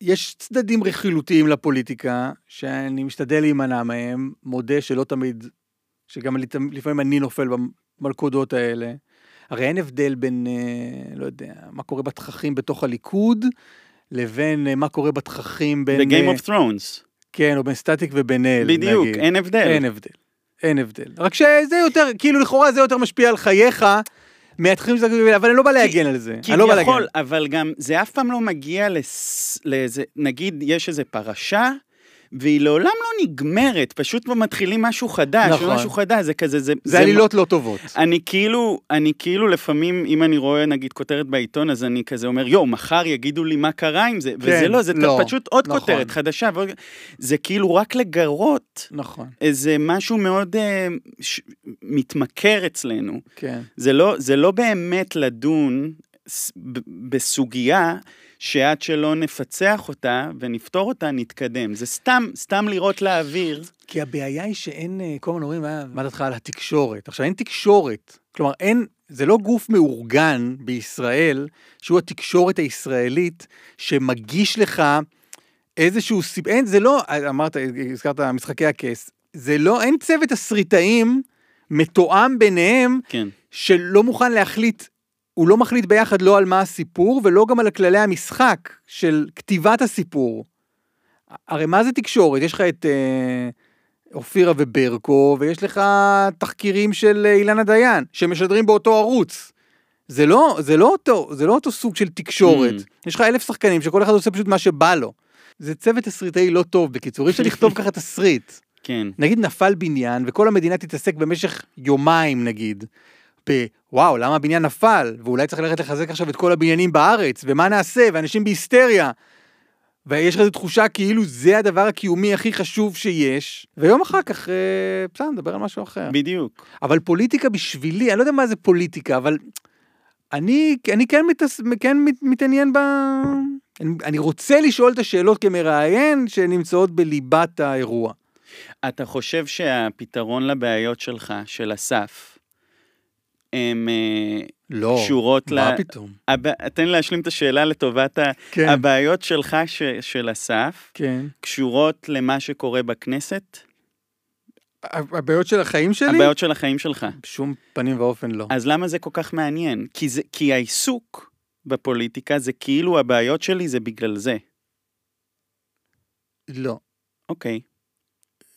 יש צדדים רכילותיים לפוליטיקה, שאני משתדל להימנע מהם, מודה שלא תמיד, שגם לפ- לפעמים אני נופל במלכודות האלה. הרי אין הבדל בין, אה, לא יודע, מה קורה בתככים בתוך הליכוד, לבין אה, מה קורה בתככים בין... ב-game אה, of Thrones, כן, או בין סטטיק ובן אל, בדיוק, נגיד. אין הבדל. אין הבדל. אין הבדל. רק שזה יותר, כאילו לכאורה זה יותר משפיע על חייך, מהתככים שזה, אבל אני לא בא להגן על זה. אני לא בא להגן. כביכול, אבל גם זה אף פעם לא מגיע. לאיזה, נגיד יש איזה פרשה, והיא לעולם לא נגמרת, פשוט מתחילים משהו חדש, נכון. משהו חדש, זה כזה, זה... זה עלילות לא טובות. אני כאילו, אני כאילו לפעמים, אם אני רואה נגיד כותרת בעיתון, אז אני כזה אומר, יואו, מחר יגידו לי מה קרה עם זה, וזה לא, זה לא, פשוט עוד נכון. כותרת חדשה, ועוד... זה כאילו רק לגרות נכון, איזה משהו מאוד אה, ש... מתמכר אצלנו. כן. זה לא, זה לא באמת לדון ס- ב- בסוגיה שעד שלא נפצח אותה ונפתור אותה, נתקדם. זה סתם, סתם לראות לאוויר. כי הבעיה היא שאין, אה, כל הזמן אומרים, "אה, מה דעתך על התקשורת? עכשיו, אין תקשורת. כלומר, אין, זה לא גוף מאורגן בישראל, שהוא התקשורת הישראלית, שמגיש לך איזשהו סיב... אין, זה לא, אמרת, הזכרת משחקי הכס, זה לא, אין צוות תסריטאים מתואם ביניהם, כן. שלא מוכן להחליט, הוא לא מחליט ביחד לא על מה הסיפור ולא גם על כללי המשחק של כתיבת הסיפור. הרי מה זה תקשורת? יש לך את אה, אופירה וברקו, ויש לך תחקירים של אה, אילנה דיין, שמשדרים באותו ערוץ. זה לא, זה לא אותו, זה לא אותו סוג של תקשורת. Mm. יש לך אלף שחקנים שכל אחד עושה פשוט מה שבא לו. זה צוות תסריטאי לא טוב, בקיצור, אי אפשר לכתוב ככה תסריט. כן. נגיד נפל בניין וכל המדינה תתעסק במשך יומיים נגיד. בוואו למה הבניין נפל ואולי צריך ללכת לחזק עכשיו את כל הבניינים בארץ ומה נעשה ואנשים בהיסטריה. ויש לך איזו תחושה כאילו זה הדבר הקיומי הכי חשוב שיש ויום אחר כך אה, בסדר נדבר על משהו אחר. בדיוק. אבל פוליטיקה בשבילי אני לא יודע מה זה פוליטיקה אבל אני אני כן, מתעס, כן מת, מתעניין ב... אני, אני רוצה לשאול את השאלות כמראיין שנמצאות בליבת האירוע. אתה חושב שהפתרון לבעיות שלך, של אסף, הם אה, לא, קשורות ל... מה פתאום? הב... תן לי להשלים את השאלה לטובת. כן. הבעיות שלך, ש... של אסף, כן. קשורות למה שקורה בכנסת? הבעיות של החיים שלי? הבעיות של החיים שלך. בשום פנים ואופן לא. אז למה זה כל כך מעניין? כי, זה... כי העיסוק בפוליטיקה זה כאילו הבעיות שלי זה בגלל זה. לא, אוקיי.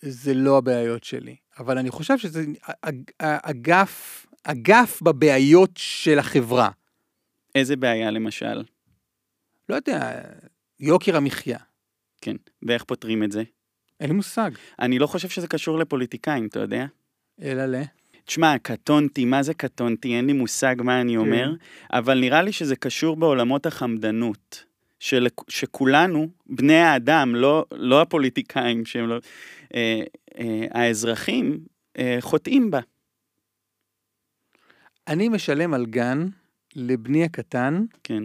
זה לא הבעיות שלי. אבל אני חושב שזה אג- אגף, אגף בבעיות של החברה. איזה בעיה למשל? לא יודע, יוקר המחיה. כן. ואיך פותרים את זה? אין לי מושג. אני לא חושב שזה קשור לפוליטיקאים, אתה יודע? אלא ל... תשמע, קטונתי, מה זה קטונתי? אין לי מושג מה אני אומר, אבל נראה לי שזה קשור בעולמות החמדנות. של, שכולנו, בני האדם, לא, לא הפוליטיקאים, שהם לא... אה, אה, האזרחים אה, חוטאים בה. אני משלם על גן לבני הקטן, כן.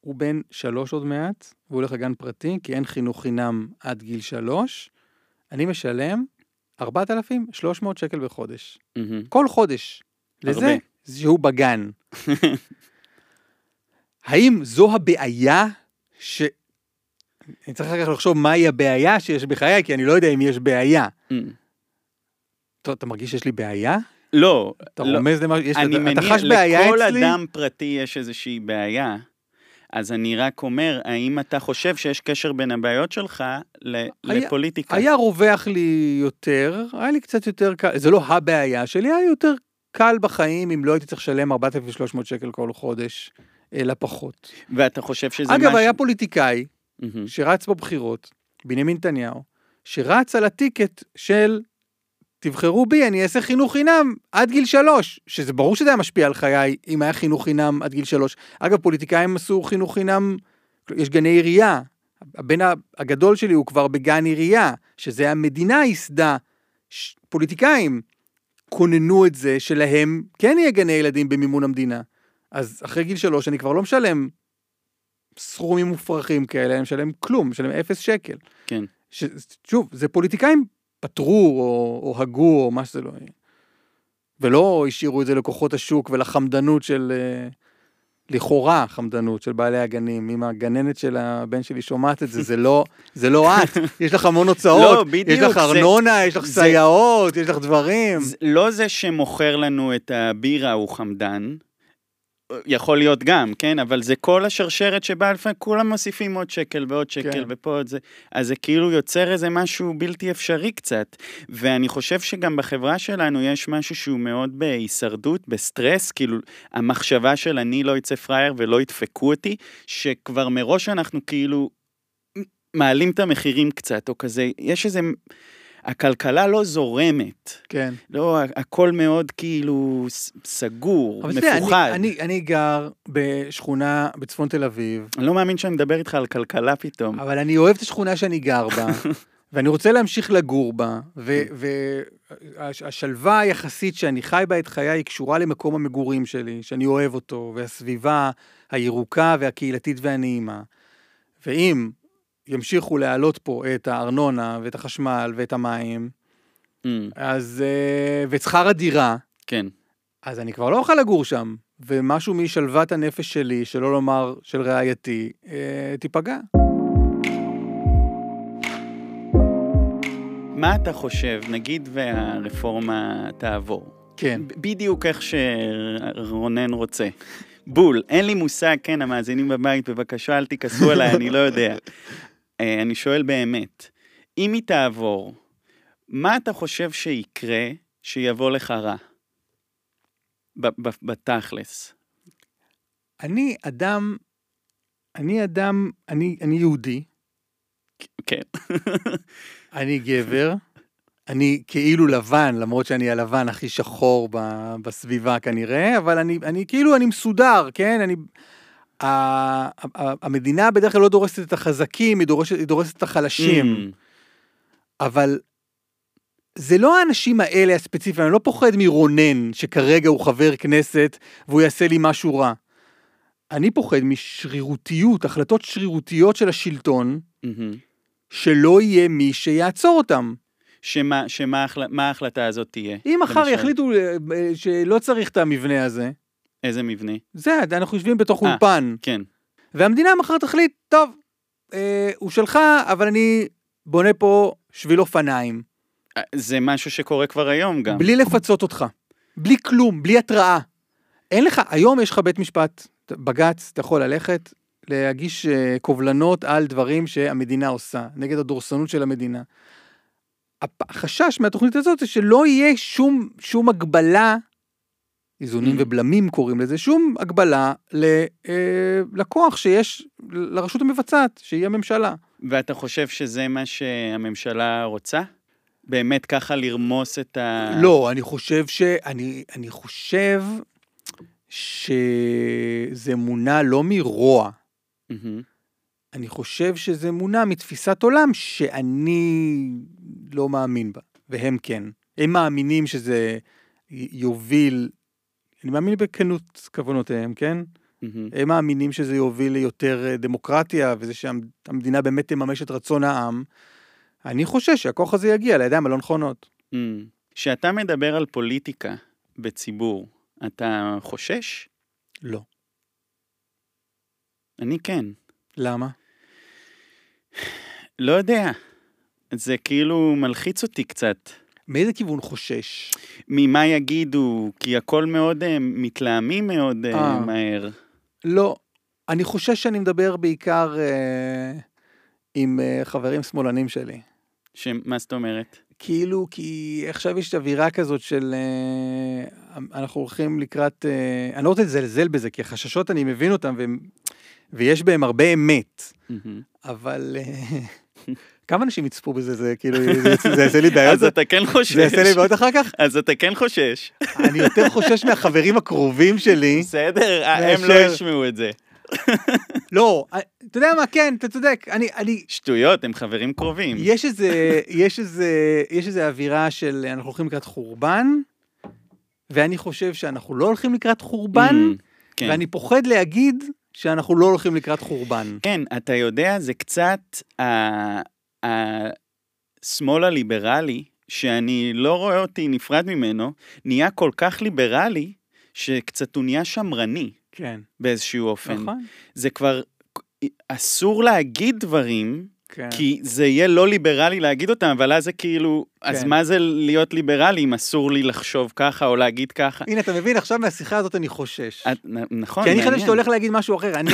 הוא בן שלוש עוד מעט, והוא הולך לגן פרטי, כי אין חינוך חינם עד גיל שלוש. אני משלם 4,300 שקל בחודש. מהמם. כל חודש. לזה, הרבה. שהוא בגן. האם זו הבעיה ש... אני צריך אחר כך לחשוב מהי הבעיה שיש בחיי, כי אני לא יודע אם יש בעיה. Mm. טוב, אתה מרגיש שיש לי בעיה? לא, אתה לא. רומז למה, יש, אני אתה, מניח, חש בעיה לכל אצלי? אדם פרטי יש איזושהי בעיה. אז אני רק אומר, האם אתה חושב שיש קשר בין הבעיות שלך ל- היה- לפוליטיקה? היה רווח לי יותר, היה לי קצת יותר קל, זה לא הבעיה שלי, היה לי יותר קל בחיים אם לא הייתי צריך לשלם 4,300 שקל כל חודש, אלא פחות. ואתה חושב שזה אגב, משהו... היה פוליטיקאי מהמם. שרץ בבחירות, בנימין נתניהו, שרץ על הטיקט של תבחרו בי, אני אעשה חינוך חינם עד גיל שלוש, שזה ברור שזה היה משפיע על חיי אם היה חינוך חינם עד גיל שלוש. אגב, פוליטיקאים עשו חינוך חינם, יש גני עירייה. הבן הגדול שלי הוא כבר בגן עירייה, שזה המדינה ייסדה, ש- פוליטיקאים כוננו את זה שלהם כן יהיה גני ילדים במימון המדינה. אז אחרי גיל שלוש אני כבר לא משלם סכומים מופרכים כאלה, אני משלם כלום, משלם אפס שקל. כן. ש... שוב, זה פוליטיקאים פטרו או, או הגו או מה שזה לא יהיה. ולא השאירו את זה לכוחות השוק ולחמדנות של, אה, לכאורה חמדנות של בעלי הגנים. אם הגננת של הבן שלי שומעת את זה, זה לא, זה לא את. יש לך המון הוצאות, לא, בדיוק, יש לך זה- ארנונה, יש לך זה- סייעות, יש לך דברים. זה- לא זה שמוכר לנו את הבירה הוא חמדן, יכול להיות גם, כן? אבל זה כל השרשרת שבה לפעמים כולם מוסיפים עוד שקל ועוד שקל כן. ופה עוד זה. אז זה כאילו יוצר איזה משהו בלתי אפשרי קצת. ואני חושב שגם בחברה שלנו יש משהו שהוא מאוד בהישרדות, בסטרס, כאילו המחשבה של אני לא אצא פראייר ולא ידפקו אותי, שכבר מראש אנחנו כאילו מעלים את המחירים קצת, או כזה, יש איזה... הכלכלה לא זורמת. כן. לא, הכל מאוד כאילו סגור, אבל תראה, מפוחד. אני, אני, אני גר בשכונה בצפון תל אביב, אני לא מאמין שאני מדבר איתך על כלכלה פתאום. אבל אני אוהב את השכונה שאני גר בה, ואני רוצה להמשיך לגור בה, והשלווה היחסית שאני חי בה את חיי היא קשורה למקום המגורים שלי, שאני אוהב אותו, והסביבה הירוקה והקהילתית והנעימה. ואם ימשיכו להעלות פה את הארנונה ואת החשמל ואת המים, Mm, אז... אה, ואת שכר הדירה, כן. אז אני כבר לא אוכל לגור שם, ומשהו משלוות הנפש שלי, שלא לומר של רעייתי, אה, תיפגע. מה אתה חושב, נגיד והרפורמה תעבור? כן. בדיוק איך שרונן רוצה. בול, אין לי מושג, כן, המאזינים בבית, בבקשה אל תכעסו עליי, אני לא יודע. אה, אני שואל באמת, אם היא תעבור, מה אתה חושב שיקרה שיבוא לך רע? בתכלס. אני אדם, אני אדם, אני, אני יהודי, כן. אני גבר, אני כאילו לבן, למרות שאני הלבן הכי שחור ב- בסביבה כנראה, אבל אני, אני כאילו, אני מסודר, כן? אני... המדינה בדרך כלל לא דורסת את החזקים, היא דורסת, היא דורסת את החלשים. Mm, אבל זה לא האנשים האלה הספציפיים, אני לא פוחד מרונן, שכרגע הוא חבר כנסת והוא יעשה לי משהו רע. אני פוחד משרירותיות, החלטות שרירותיות של השלטון, מהמם. שלא יהיה מי שיעצור אותם. שמה, שמה מה ההחלטה הזאת תהיה? אם מחר? יחליטו אה, שלא צריך את המבנה הזה, איזה מבנה? זה, אנחנו יושבים בתוך אה. אולפן, כן. והמדינה מחר תחליט, טוב, אה, הוא שלך, אבל אני בונה פה שביל אופניים. אה, זה משהו שקורה כבר היום גם. בלי לפצות אותך, בלי כלום, בלי התראה. אין לך, היום יש לך בית משפט, בג"ץ, אתה יכול ללכת, להגיש אה, קובלנות על דברים שהמדינה עושה, נגד הדורסנות של המדינה. החשש מהתוכנית הזאת זה שלא יהיה שום, שום הגבלה, איזונים Mm. ובלמים קוראים לזה, שום הגבלה אה, לכוח שיש לרשות המבצעת, שהיא הממשלה. ואתה חושב שזה מה שהממשלה רוצה? באמת ככה לרמוס את ה... לא, אני חושב ש... אני, אני חושב שזה מונע לא מרוע, מהמם. אני חושב שזה מונע מתפיסת עולם שאני לא מאמין בה, והם כן. הם מאמינים שזה יוביל, אני מאמין בכנות כוונותיהם, כן? מהמם. הם מאמינים שזה יוביל ליותר אה, דמוקרטיה, וזה שהמדינה באמת תממש את רצון העם. אני חושש שהכוח הזה יגיע לידיים הלא נכונות. Mm. כשאתה מדבר על פוליטיקה בציבור, אתה חושש? לא. אני כן. למה? לא יודע. זה כאילו מלחיץ אותי קצת. מאיזה כיוון חושש? ממה יגידו, כי הכל מאוד אה, מתלהמים מאוד אה, אה. מהר. לא. אני חושש שאני מדבר בעיקר אה, עם אה, חברים שמאלנים שלי. שמה זאת אומרת? כאילו, כי עכשיו יש אווירה כזאת של... אה, אנחנו הולכים לקראת... אה, אני לא רוצה לזלזל בזה, כי החששות, אני מבין אותם, והם, ויש בהם הרבה אמת, מהמם. אבל... אה, כמה אנשים יצפו בזה? זה כאילו, זה, יעשה לי בעיות? אז אתה כן חושש. זה יעשה לי בעיות אחר כך? אז אתה כן חושש. אני יותר חושש מהחברים הקרובים שלי. בסדר, הם לא ישמעו את זה. לא, אתה יודע מה, כן, אתה צודק. אני, אני, שטויות, הם חברים קרובים. יש איזה, יש איזה, יש איזה אווירה של אנחנו הולכים לקראת חורבן, ואני חושב שאנחנו לא הולכים לקראת חורבן, Mm, כן. ואני פוחד להגיד שאנחנו לא הולכים לקראת חורבן. כן, אתה יודע, זה קצת ה- השמאל הליברלי, שאני לא רואה אותי נפרד ממנו, נהיה כל כך ליברלי, שקצת הוא נהיה שמרני כן, באיזשהו אופן. נכון. זה כבר, אסור להגיד דברים, כן. כי זה יהיה לא ליברלי להגיד אותם, אבל אז זה כאילו, אז כן. מה זה להיות ליברלי אם אסור לי לחשוב ככה או להגיד ככה? הנה, אתה מבין, עכשיו מהשיחה הזאת אני חושש. את- נכון, כי אני חשבתי מעניין. שאתה הולך להגיד משהו אחר. אני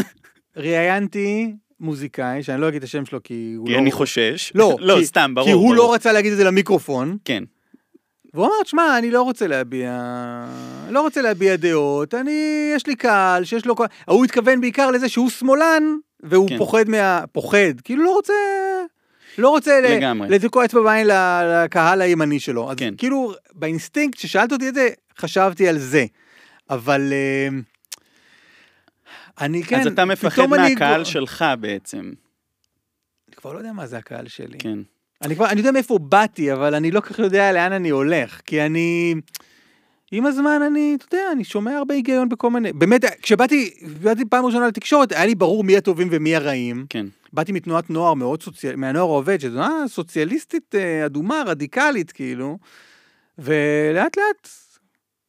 ראיינתי מוזיקאי, שאני לא אגיד את השם שלו כי הוא כי לא... אני חושש. לא, לא, כי- סתם, ברור. כי הוא ברור. לא רצה להגיד את זה למיקרופון, כן, והוא אמר, תשמע, אני לא רוצה להביע... לא רוצה להביע דעות, אני... יש לי קהל שיש לו... קהל." הוא התכוון בעיקר לזה שהוא שמאלן, והוא כן. פוחד מה... פוחד, כאילו לא רוצה... לא רוצה. לתקוע אצבע בעין לקהל הימני שלו. אז כן. כאילו, באינסטינקט, כששאלת אותי את זה, חשבתי על זה. אבל... אה, אני כן, אז אתה מפחד פתאום אני- מהקהל שלך בעצם. אני כבר לא יודע מה זה הקהל שלי. כן. אני כבר, אני יודע מאיפה באתי, אבל אני לא כל כך יודע לאן אני הולך, כי אני... עם הזמן אני, אתה יודע, אני שומע הרבה היגיון בכל מיני... באמת, כשבאתי, באתי פעם ראשונה לתקשורת, היה לי ברור מי הטובים ומי הרעים. כן. באתי מתנועת נוער מאוד סוציאל... מהנוער העובד, שזו תנועה סוציאליסטית אה, אדומה, רדיקלית, כאילו. ולאט לאט,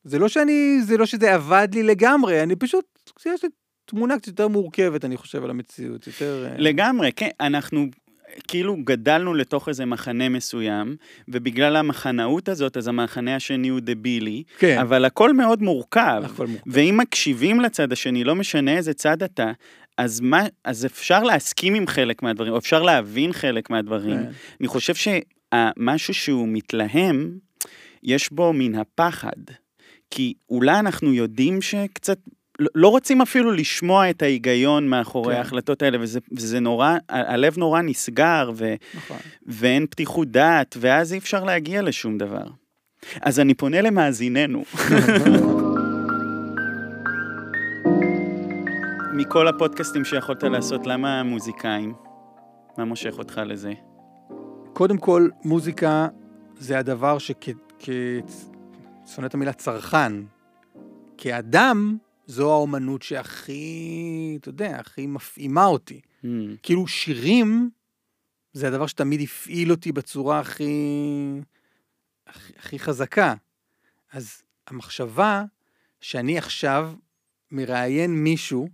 זה לא שאני, זה לא שזה עבד לי לגמרי, אני פשוט, יש לי תמונה קצת יותר מורכבת, אני חושב, על המציאות, יותר... אה, לגמרי, כן, אנחנו כאילו גדלנו לתוך איזה מחנה מסוים, ובגלל המחנאות הזאת, אז המחנה השני הוא דבילי, כן, אבל הכל מאוד מורכב. הכל מורכב. ואם מקשיבים לצד השני, לא משנה איזה צד אתה, אז, מה, אז אפשר להסכים עם חלק מהדברים, או אפשר להבין חלק מהדברים. כן. אני חושב שמשהו שהוא מתלהם, יש בו מן הפחד. כי אולי אנחנו יודעים שקצת, לא- רוצים אפילו לשמוע את ההיגיון מאחורי כן. ההחלטות האלה, וזה, וזה נורא, הלב נורא נסגר, ו, נכון. ואין פתיחות דעת, ואז אי אפשר להגיע לשום דבר. אז אני פונה למאזיננו. מכל הפודקאסטים שיכולת לעשות, למה מוזיקאים? מה מושך אותך לזה? קודם כל, מוזיקה זה הדבר שכ... כ... שונא את המילה צרכן. כאדם, זו האומנות שהכי, אתה יודע, הכי מפעימה אותי. Hmm, כאילו שירים, זה הדבר שתמיד הפעיל אותי בצורה הכי, הכי, הכי חזקה. אז המחשבה שאני עכשיו מראיין מישהו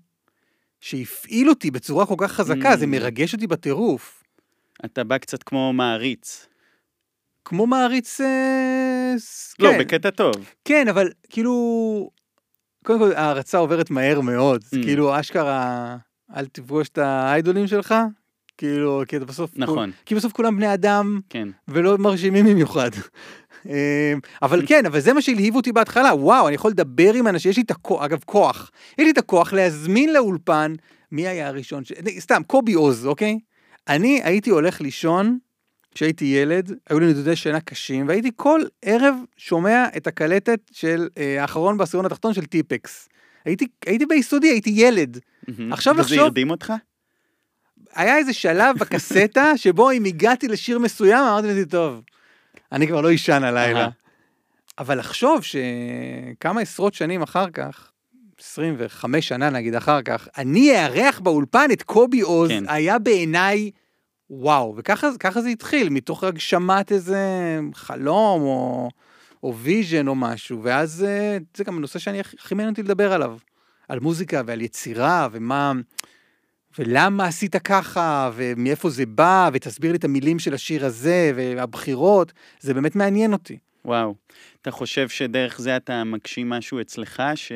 שהפעיל אותי בצורה כל כך חזקה, Mm. זה מרגש אותי בטירוף. אתה בא קצת כמו מעריץ. כמו מעריץ... אה, לא, כן, בקטע טוב. כן, אבל כאילו... קודם כל, ההערצה עוברת מהר מאוד. Mm. כאילו, אשכרה, אל תפגוש את האיידולים שלך. כאילו, כי אתה בסוף... נכון. כי בסוף כולם בני אדם, כן. ולא מרשימים במיוחד. אמ, אבל כן, אבל זה מה שהלהיב אותי בהתחלה, וואו, אני יכול לדבר עם אנשים, יש לי את הכוח, אגב, כוח. יש לי את הכוח להזמין לאולפן, מי היה הראשון, ש... סתם, קובי עוז, אוקיי? אני הייתי הולך לישון כשהייתי ילד, היו לי נדודי שינה קשים, והייתי כל ערב שומע את הקלטת של אה, האחרון בעשירון התחתון של טיפקס. הייתי, הייתי ביסודי, הייתי ילד. עכשיו וזה לחשוב- הרדים אותך? היה איזה שלב בקסטה שבו אם הגעתי לשיר מסוים, אמרתי לעצמי, טוב, אני כבר לא אישן הלילה. אבל לחשוב שכמה עשרות שנים אחר כך, 25 שנה נגיד אחר כך, אני אארח באולפן את קובי עוז, כן. היה בעיניי וואו, וככה ככה זה התחיל, מתוך הגשמת איזה חלום או, או vision או משהו, ואז אה, זה גם נושא שאני הכי מעניין אותי לדבר עליו. על מוזיקה ועל יצירה, ומה... ולמה עשית ככה, ומאיפה זה בא, ותסביר לי את המילים של השיר הזה, והבחירות, זה באמת מעניין אותי. וואו. אתה חושב שדרך זה אתה מגשים משהו אצלך, ש...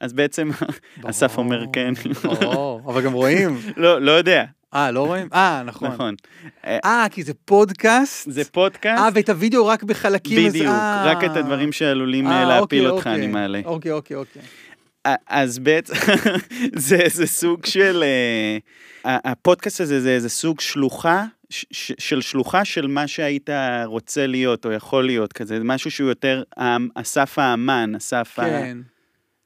אז בעצם אסף אומר כן. ברור, אבל גם רואים. לא, לא יודע, אה, לא רואים? אה, נכון. נכון. אה, כי זה פודקאסט? זה פודקאסט, אה, ואת הוידאו רק בחלקים? אז- בדיוק, אה. רק את הדברים שעלולים אה, אה, להפיל אוקיי, אותך אוקיי. אני מעלה. אוקיי, אוקיי, אוקיי. אז בעצם, זה, זה סוג של, הפודקאסט הזה זה איזה סוג שלוחה, ש- של שלוחה של מה שהיית רוצה להיות או יכול להיות כזה, זה משהו שהוא יותר האמ- אסף האמן, אסף ה... כן.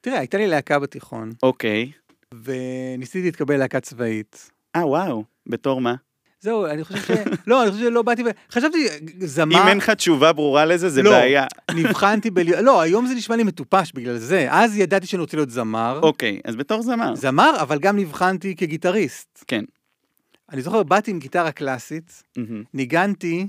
תראה, הייתה לי להקה בתיכון, אוקיי. וניסיתי להתקבל להקה צבאית. אה, וואו, בתור מה? זהו, אני חושב ש... לא, אני חושב שלא באתי ו... חשבתי, זמר... אם אין לך תשובה ברורה לזה, זה לא. בעיה. נבחנתי ב... לא, היום זה נשמע לי מטופש בגלל זה. אז ידעתי שאני רוצה להיות זמר. אוקיי, אז בתור זמר. זמר, אבל גם נבחנתי כגיטריסט. כן. אני זוכר, באתי עם גיטרה קלאסית. ניגנתי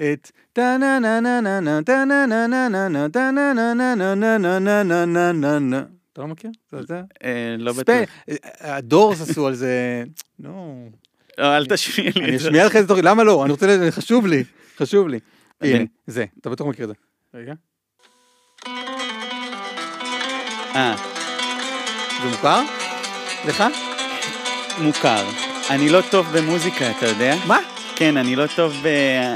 את טה נה נה נה נה נה טה נה נה נה נה נה טה נה נה נה נה נה נה נה נה נה נה אתה לא מכיר? זה זה? אה, לא בטוח. הדורס עשו על זה, נו, לא, אל תשמיע לי אני. אשמיע לך את זה, למה לא? אני רוצה, חשוב לי, חשוב לי. הנה, זה, אתה בטוח מכיר את זה. רגע. אה, זה מוכר? לך? מוכר. אני לא טוב במוזיקה, אתה יודע? מה? כן, אני לא טוב ב...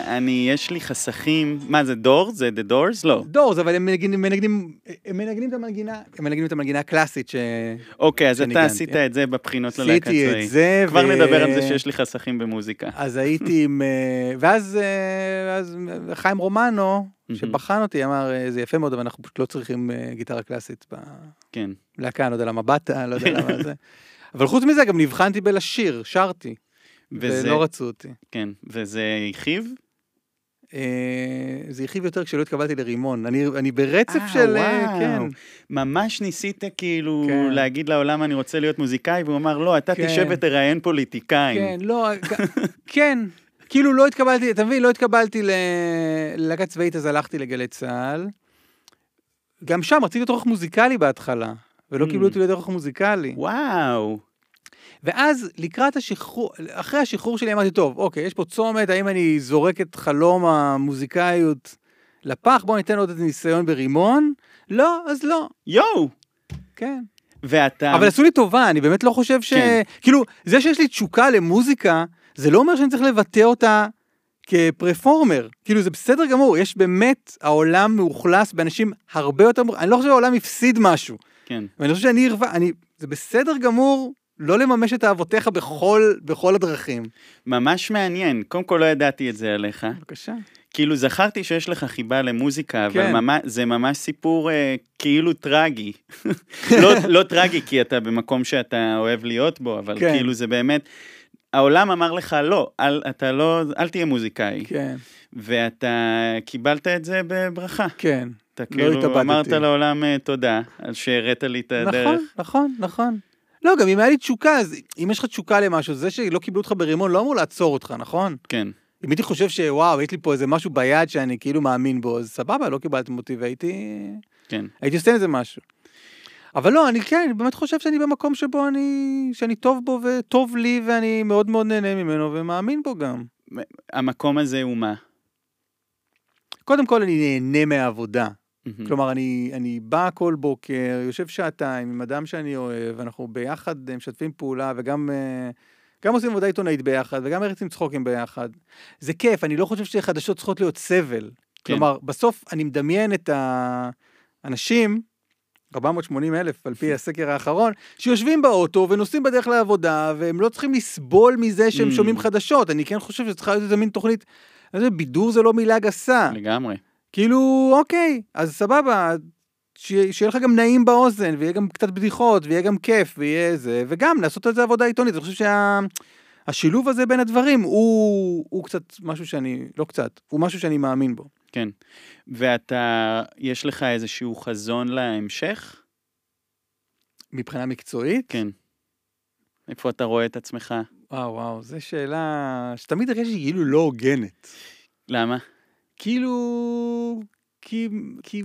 אני, יש לי חסכים... מה זה, דור? זה The Doors? לא. דורס, אבל הם מנגנים, מנגנים, הם מנגנים את המנגינה, הם מנגנים את המנגינה הקלאסית ש... אוקיי, אז אתה. עשית את זה בבחינות ללהקה עשיתי צבאית. את זה, כבר ו- נדבר על זה שיש לי חסכים במוזיקה. אז הייתי עם... אה, ואז אה, אז חיים רומנו, שבחן אותי, אמר, אה, זה יפה מאוד, אבל אנחנו פשוט לא צריכים אה, גיטרה קלאסית כן. בלהקה, אני לא יודע למה באת, לא יודע למה זה. אבל חוץ מזה, גם נבחנתי בלשיר, שרתי, וזה, ולא רצו אותי. כן, וזה הרחיב? אה, זה הרחיב יותר כשלא התקבלתי לרימון. אני, אני ברצף אה, של... אה, וואו. כן. ממש ניסית כאילו כן. להגיד לעולם אני רוצה להיות מוזיקאי, והוא אמר לא, אתה כן. תשב ותראיין פוליטיקאים. כן, לא, כן. כאילו לא התקבלתי, אתה מבין, לא התקבלתי ללהקה צבאית, אז הלכתי לגלי צה"ל. גם שם רציתי להיות עורך מוזיקלי בהתחלה, ולא Mm. קיבלו אותי להיות עורך מוזיקלי. וואו. ואז לקראת השחרור, אחרי השחרור שלי אמרתי, טוב, אוקיי, יש פה צומת, האם אני זורק את חלום המוזיקאיות לפח? בוא ניתן עוד איזה ניסיון ברימון? לא, אז לא, יואו. כן. ואתה... אבל עשו לי טובה, אני באמת לא חושב ש... כן. כאילו, זה שיש לי תשוקה למוזיקה, זה לא אומר שאני צריך לבטא אותה כפרפורמר. כאילו, זה בסדר גמור, יש באמת, העולם מאוכלס באנשים הרבה יותר... אני לא חושב שהעולם הפסיד משהו. כן. ואני חושב שאני. אני... זה בסדר גמור לא לממש את אהבותיך בכל, בכל הדרכים. ממש מעניין. קודם כל לא ידעתי את זה עליך. בבקשה. כאילו זכרתי שיש לך חיבה למוזיקה, אבל כן. ממש, זה ממש סיפור אה, כאילו טרגי. לא, לא טרגי כי אתה במקום שאתה אוהב להיות בו, אבל כן. כאילו זה באמת, העולם אמר לך לא, אל, אתה לא, אל תהיה מוזיקאי. כן, ואתה קיבלת את זה בברכה. כן. אתה לא כאילו התאבדתי. אמרת לעולם אה, תודה על שהראת לי את הדרך. נכון, נכון, נכון. לא, גם אם היה לי תשוקה, אז אם יש לך תשוקה למשהו, זה שלא קיבלו אותך ברימון לא אמור לעצור אותך, נכון? כן. אם הייתי חושב שוואו, יש לי פה איזה משהו ביד שאני כאילו מאמין בו, אז סבבה, לא קיבלתם אותי והייתי... כן. הייתי עושה עם זה משהו. אבל לא, אני כן, אני באמת חושב שאני במקום שבו אני... שאני טוב בו וטוב לי ואני מאוד מאוד נהנה ממנו ומאמין בו גם. המקום הזה הוא מה? קודם כל אני נהנה מהעבודה. מהמם. כלומר, אני, אני בא כל בוקר, יושב שעתיים עם אדם שאני אוהב, אנחנו ביחד אה, משתפים פעולה וגם אה, גם עושים עבודה עיתונאית ביחד וגם מריצים צחוקים ביחד. זה כיף, אני לא חושב שחדשות צריכות להיות סבל. כן. כלומר, בסוף אני מדמיין את האנשים, 480 אלף על פי הסקר האחרון, שיושבים באוטו ונוסעים בדרך לעבודה, והם לא צריכים לסבול מזה שהם Mm. שומעים חדשות. אני כן חושב שצריכה להיות איזה מין תוכנית, אני בידור זה לא מילה גסה. לגמרי. כאילו, אוקיי, אז סבבה, שיהיה לך גם נעים באוזן, ויהיה גם קצת בדיחות, ויהיה גם כיף, ויהיה זה, וגם לעשות על זה עבודה עיתונית. אני חושב שהשילוב הזה בין הדברים הוא, הוא קצת משהו שאני, לא קצת, הוא משהו שאני מאמין בו. כן. ואתה, יש לך איזשהו חזון להמשך? מבחינה מקצועית, כן. איפה אתה רואה את עצמך? וואו, וואו, זו שאלה שתמיד הרגשתי כאילו לא הוגנת. למה? כאילו, כי, כי,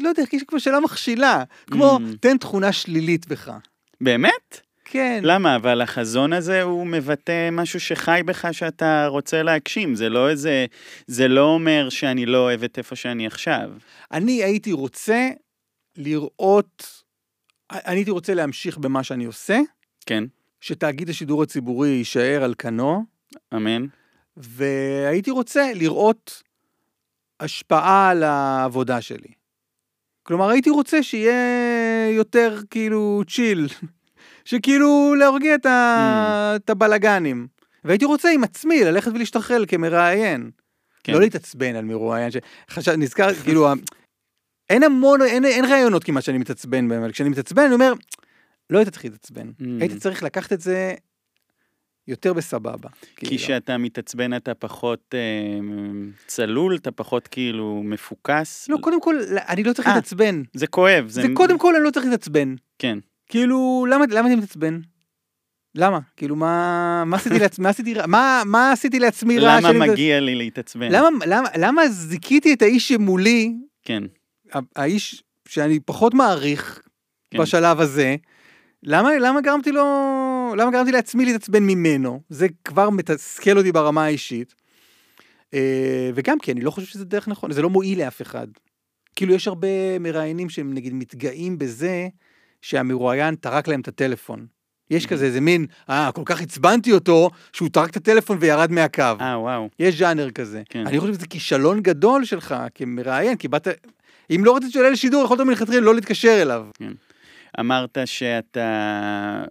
לא יודע, יש כבר שאלה מכשילה. כמו, Mm. תן תכונה שלילית בך. באמת? כן. למה? אבל החזון הזה הוא מבטא משהו שחי בך שאתה רוצה להגשים. זה לא איזה... זה לא אומר שאני לא אוהב את איפה שאני עכשיו. אני הייתי רוצה לראות, אני הייתי רוצה להמשיך במה שאני עושה, כן, שתאגיד השידור הציבורי יישאר על כנו, אמן. והייתי רוצה לראות השפעה על העבודה שלי. כלומר, הייתי רוצה שיהיה יותר כאילו צ'יל, שכאילו להרגיע את, ה... Mm. את הבלגנים. והייתי רוצה עם עצמי ללכת ולהשתחרר כמראיין. כן. לא להתעצבן על מרואיין, שחשב, נזכר, כאילו, אין המון, אין, אין ראיונות כמעט שאני מתעצבן בהם, אבל כשאני מתעצבן אני אומר, לא היית צריך להתעצבן, Mm. היית צריך לקחת את זה יותר בסבבה. כי כאילו. כשאתה מתעצבן אתה פחות אה, צלול, אתה פחות כאילו מפוקס. לא, קודם כל, אני לא צריך אה, להתעצבן. זה כואב. זה קודם כל אני לא צריך להתעצבן. כן. כאילו, למה, למה אני מתעצבן? למה? כאילו, מה, מה עשיתי לעצמי, מה עשיתי? מה, מה עשיתי לעצמי רע? למה מגיע לי להתעצבן? למה, למה, למה זיכיתי את האיש שמולי, כן. האיש שאני פחות מעריך כן. בשלב הזה, למה, למה גרמתי לו, למה גרמתי לעצמי להתעצבן ממנו? זה כבר מתסכל אותי ברמה האישית. אה, וגם כי אני לא חושב שזה דרך נכונה, זה לא מועיל לאף אחד. כאילו יש הרבה מראיינים שהם נגיד מתגאים בזה שהמרואיין טרק להם את הטלפון. יש כזה איזה מין, אה, כל כך עצבנתי אותו, שהוא טרק את הטלפון וירד מהקו. אה, וואו. יש ז'אנר כזה. כן. אני חושב שזה כישלון גדול שלך כמראיין, כי באת... אם לא רצית שעולה לשידור, יכולת מלכתחילה לא להתקשר אליו. אמרת שאתה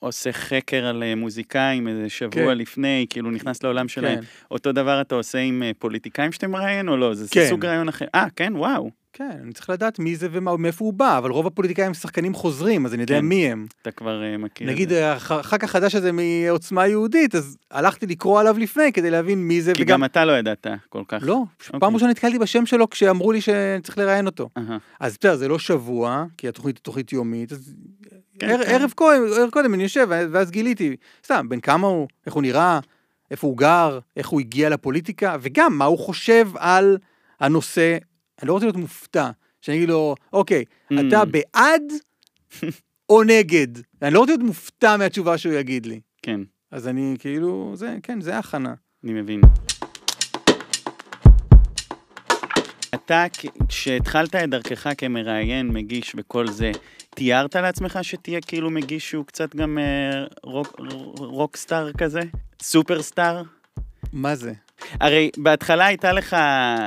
עושה חקר על אה, מוזיקאים איזה שבוע כן. לפני, כאילו נכנס לעולם שלהם. כן, אותו דבר אתה עושה עם אה, פוליטיקאים שאתה מראיין או לא? זה כן. סוג רעיון אחר. אה, כן, וואו. כן, אני צריך לדעת מי זה ומאיפה הוא בא, אבל רוב הפוליטיקאים הם שחקנים חוזרים, אז אני יודע כן. מי הם. אתה כבר אה, מכיר נגיד הח"כ החדש הזה מעוצמה יהודית, אז הלכתי לקרוא עליו לפני כדי להבין מי זה, כי וגם... גם אתה לא ידעת כל כך. לא, אוקיי. פעם ראשונה נתקלתי בשם שלו כשאמרו לי שצריך לראיין אותו. אהה. אז בסדר, זה לא שבוע, כי התוכנית היא תוכנית יומית, אז ער- כן. ערב קודם, ערב קודם אני יושב, ואז גיליתי, סתם, בן כמה הוא, איך הוא נראה, איפה הוא גר, איך הוא הגיע לפוליטיקה, וגם מה הוא חושב על הנושא. אני לא רוצה להיות מופתע, שאני אגיד לו, אוקיי, אתה Mm. בעד או נגד? אני לא רוצה להיות מופתע מהתשובה שהוא יגיד לי. כן, אז אני כאילו, זה, כן, זה הכנה. אני מבין. אתה, כשהתחלת את דרכך כמראיין, מגיש וכל זה, תיארת לעצמך שתהיה כאילו מגיש שהוא קצת גם אה, רוק, רוקסטאר כזה? סופרסטאר? מה זה? הרי בהתחלה הייתה לך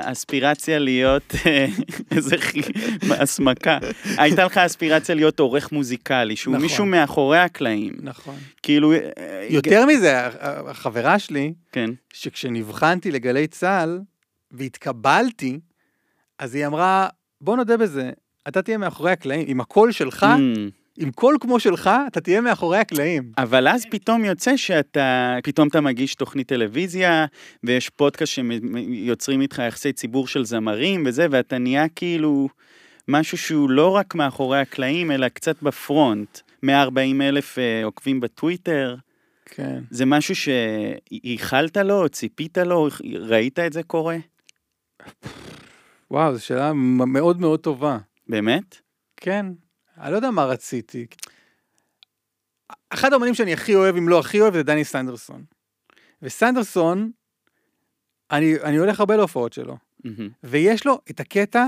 אספירציה להיות, אה, איזה חי- הסמקה, הייתה לך אספירציה להיות עורך מוזיקלי, שהוא נכון. מישהו מאחורי הקלעים. נכון. כאילו... אה, יותר מזה, החברה שלי, כן, שכשנבחנתי לגלי צה"ל והתקבלתי, אז היא אמרה, בוא נודה בזה, אתה תהיה מאחורי הקלעים, עם הקול שלך, Mm. עם קול כמו שלך, אתה תהיה מאחורי הקלעים. אבל אז פתאום יוצא שאתה, פתאום אתה מגיש תוכנית טלוויזיה, ויש פודקאסט שיוצרים איתך יחסי ציבור של זמרים וזה, ואתה נהיה כאילו משהו שהוא לא רק מאחורי הקלעים, אלא קצת בפרונט. 140 אלף אה, עוקבים בטוויטר, כן. זה משהו שייחלת לו, ציפית לו, ראית את זה קורה? וואו, זו שאלה מאוד מאוד טובה. באמת? כן, אני לא יודע מה רציתי. אחד האמנים שאני הכי אוהב, אם לא הכי אוהב, זה דני סנדרסון. וסנדרסון, אני, אני הולך הרבה להופעות שלו, מהמם. ויש לו את הקטע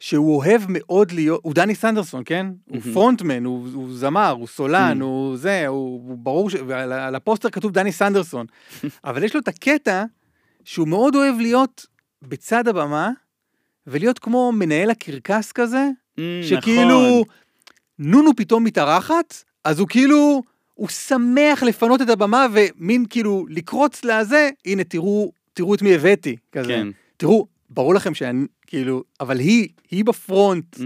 שהוא אוהב מאוד להיות, הוא דני סנדרסון, כן? הוא מהמם. פרונטמן, הוא, הוא זמר, הוא סולן, Mm. הוא זה, הוא, הוא ברור, ש... ועל על הפוסטר כתוב דני סנדרסון, אבל יש לו את הקטע שהוא מאוד אוהב להיות בצד הבמה, ולהיות כמו מנהל הקרקס כזה, Mm, שכאילו נכון. נונו פתאום מתארחת, אז הוא כאילו, הוא שמח לפנות את הבמה ומין כאילו לקרוץ לזה, הנה תראו, תראו את מי הבאתי, כזה. כן. תראו, ברור לכם שאני, כאילו, אבל היא, היא בפרונט, Mm.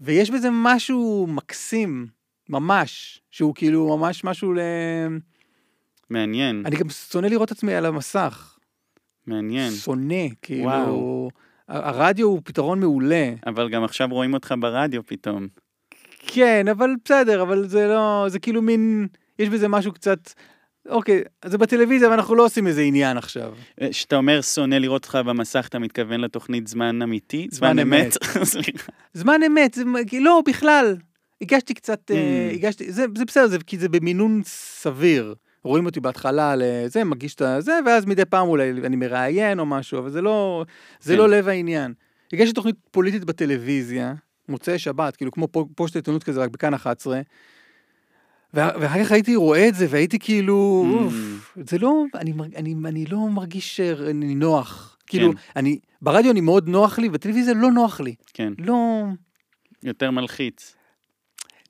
ויש בזה משהו מקסים, ממש, שהוא כאילו ממש משהו ל... מעניין, אני גם שונא לראות את עצמי על המסך. מעניין. שונא, כאילו... וואו. הרדיו הוא פתרון מעולה. אבל גם עכשיו רואים אותך ברדיו פתאום. כן, אבל בסדר, אבל זה לא, זה כאילו מין, יש בזה משהו קצת, אוקיי, זה בטלוויזיה ואנחנו לא עושים איזה עניין עכשיו. כשאתה אומר שונא לראות אותך במסך, אתה מתכוון לתוכנית זמן אמיתי? זמן זמן אמת. זמן אמת, זה, לא, בכלל. הגשתי קצת, אה, Mm. הגשתי, זה, זה בסדר, זה, כי זה במינון סביר. רואים אותי בהתחלה לזה, מגיש את הזה, ואז מדי פעם אולי אני מראיין או משהו, אבל זה לא, זה כן. לא לב העניין. הגשתי תוכנית פוליטית בטלוויזיה, מוצאי שבת, כאילו כמו פו- פושט עיתונות כזה, רק בכאן 11, וה- ואחר כך הייתי רואה את זה, והייתי כאילו, Mm. אוף, זה לא, אני, אני, אני לא מרגיש שאני נוח. כאילו, כן. אני, ברדיו אני מאוד נוח לי, בטלוויזיה לא נוח לי. כן, לא, יותר מלחיץ.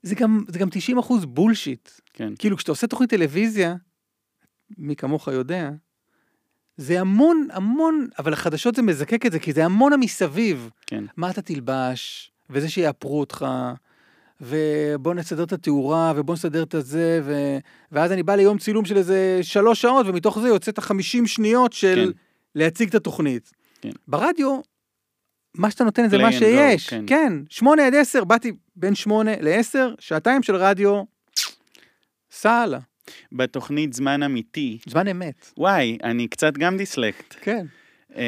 זה גם, זה גם 90 אחוז בולשיט. כן. כאילו, כשאתה עושה תוכנית טלוויזיה, מי כמוך יודע, זה המון, המון, אבל החדשות זה מזקק את זה, כי זה המון המסביב. כן. מה אתה תלבש, וזה שיאפרו אותך, ובוא נסדר את התאורה, ובוא נסדר את הזה, ו... ואז אני בא ליום צילום של איזה שלוש שעות, ומתוך זה יוצא את החמישים שניות של כן. להציג את התוכנית. כן. ברדיו, מה שאתה נותן זה מה and go, שיש. כן. כן, שמונה עד עשר, באתי בין שמונה לעשר, שעתיים של רדיו, סע הלאה. בתוכנית זמן אמיתי, זמן אמת. וואי, אני קצת גם דיסלקט. כן. אה,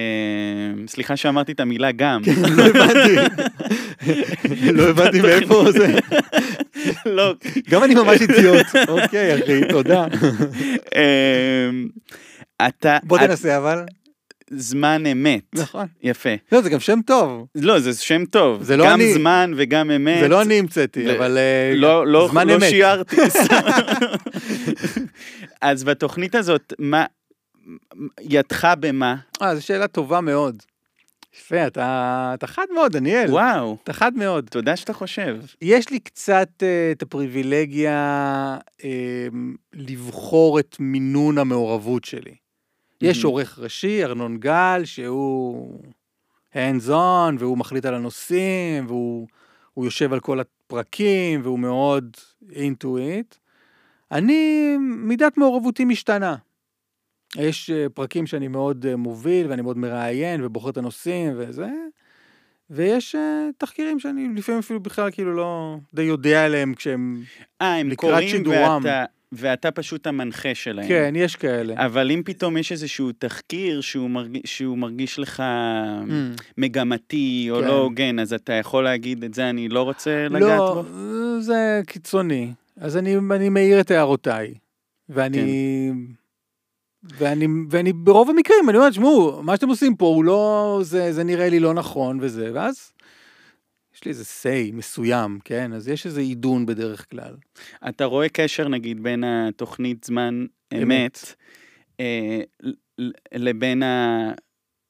סליחה שאמרתי את המילה גם. לא הבנתי. לא הבנתי מאיפה זה. לא, גם אני ממש אידיוט. אוקיי, אחי, תודה. אה, אתה, בוא תנסה אבל. זמן אמת. נכון. יפה. לא, זה גם שם טוב. לא, זה שם טוב. זה לא גם אני. זמן וגם אמת. זה לא אני המצאתי, ל- אבל אה, לא, לא, זמן לא אמת. שיערתי. אז בתוכנית הזאת, מה, ידך במה? אה, זו שאלה טובה מאוד. יפה, אתה אתה חד מאוד, דניאל. וואו, אתה חד מאוד. תודה שאתה חושב. יש לי קצת אה, את הפריבילגיה אה, לבחור את מינון המעורבות שלי. יש. עורך ראשי, ארנון גל, שהוא hands on, והוא מחליט על הנושאים, והוא הוא יושב על כל הפרקים, והוא מאוד into it. אני, מידת מעורבותי משתנה. יש אה, פרקים שאני מאוד אה, מוביל, ואני מאוד מראיין, ובוחר את הנושאים וזה, ויש אה, תחקירים שאני לפעמים אפילו בכלל כאילו לא די יודע עליהם כשהם... אה, הם לקראת קוראים שידורם. ואתה, ואתה פשוט המנחה שלהם. כן, יש כאלה. אבל אם פתאום יש איזשהו תחקיר שהוא מרגיש, שהוא מרגיש לך Mm. מגמתי או כן. לא הוגן, אז אתה יכול להגיד את זה, אני לא רוצה לגעת לא, בו? זה קיצוני. אז אני, אני מעיר את הערותיי. ואני... כן. ואני, ואני ברוב המקרים, אני אומר, תשמעו, מה שאתם עושים פה הוא לא, זה, זה נראה לי לא נכון וזה, ואז יש לי איזה say מסוים, כן? אז יש איזה עידון בדרך כלל. אתה רואה קשר נגיד בין התוכנית זמן אמת. אמת אה, לבין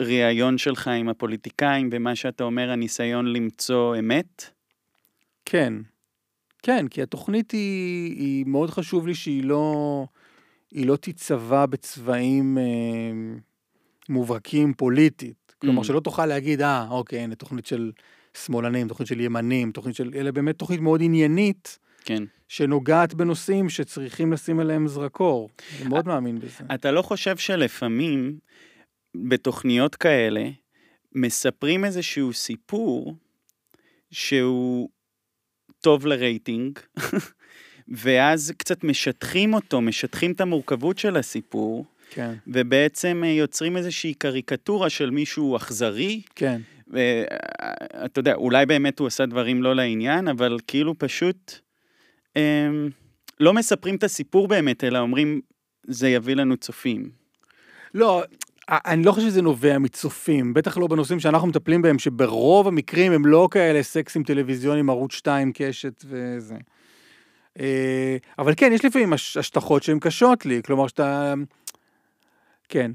הראיון שלך עם הפוליטיקאים ומה שאתה אומר, הניסיון למצוא אמת? כן, כן, כי התוכנית היא, היא מאוד חשוב לי שהיא לא, לא תיצבע בצבעים אה, מובהקים פוליטית. כלומר, Mm. שלא תוכל להגיד, אה, אוקיי, הנה תוכנית של שמאלנים, תוכנית של ימנים, תוכנית של... אלא באמת תוכנית מאוד עניינית, כן. שנוגעת בנושאים שצריכים לשים עליהם זרקור. אני מאוד מאמין בזה. אתה לא חושב שלפעמים בתוכניות כאלה מספרים איזשהו סיפור שהוא טוב לרייטינג, ואז קצת משטחים אותו, משטחים את המורכבות של הסיפור, כן, ובעצם אה, יוצרים איזושהי קריקטורה של מישהו אכזרי, כן. ואתה יודע, אולי באמת הוא עשה דברים לא לעניין, אבל כאילו פשוט הם, לא מספרים את הסיפור באמת, אלא אומרים, זה יביא לנו צופים. לא, אני לא חושב שזה נובע מצופים, בטח לא בנושאים שאנחנו מטפלים בהם, שברוב המקרים הם לא כאלה סקסים טלוויזיונים, ערוץ 2, קשת וזה. אה, אבל כן, יש לפעמים הש- השטחות שהן קשות לי, כלומר שאתה... כן.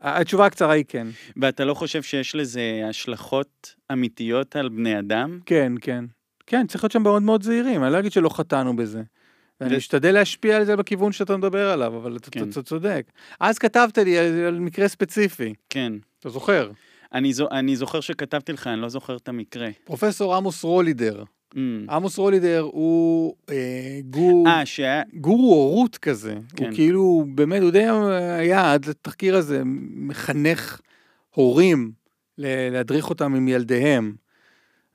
התשובה הקצרה היא כן. ואתה לא חושב שיש לזה השלכות אמיתיות על בני אדם? כן, כן. כן, צריך להיות שם מאוד מאוד זהירים, אני לא אגיד שלא חטאנו בזה. ואני ו- משתדל להשפיע על זה בכיוון שאתה מדבר עליו, אבל אתה- כן. צודק. אז כתבת לי על מקרה ספציפי, כן. אתה זוכר? אני, זו, אני זוכר שכתבתי לך, אני לא זוכר את המקרה. פרופסור עמוס רולידר. Mm. עמוס רולידר הוא אה, גור, אה, שהיה... גורו הורות כזה. כן. הוא כאילו, באמת, הוא די היה עד לתחקיר הזה מחנך הורים להדריך אותם עם ילדיהם.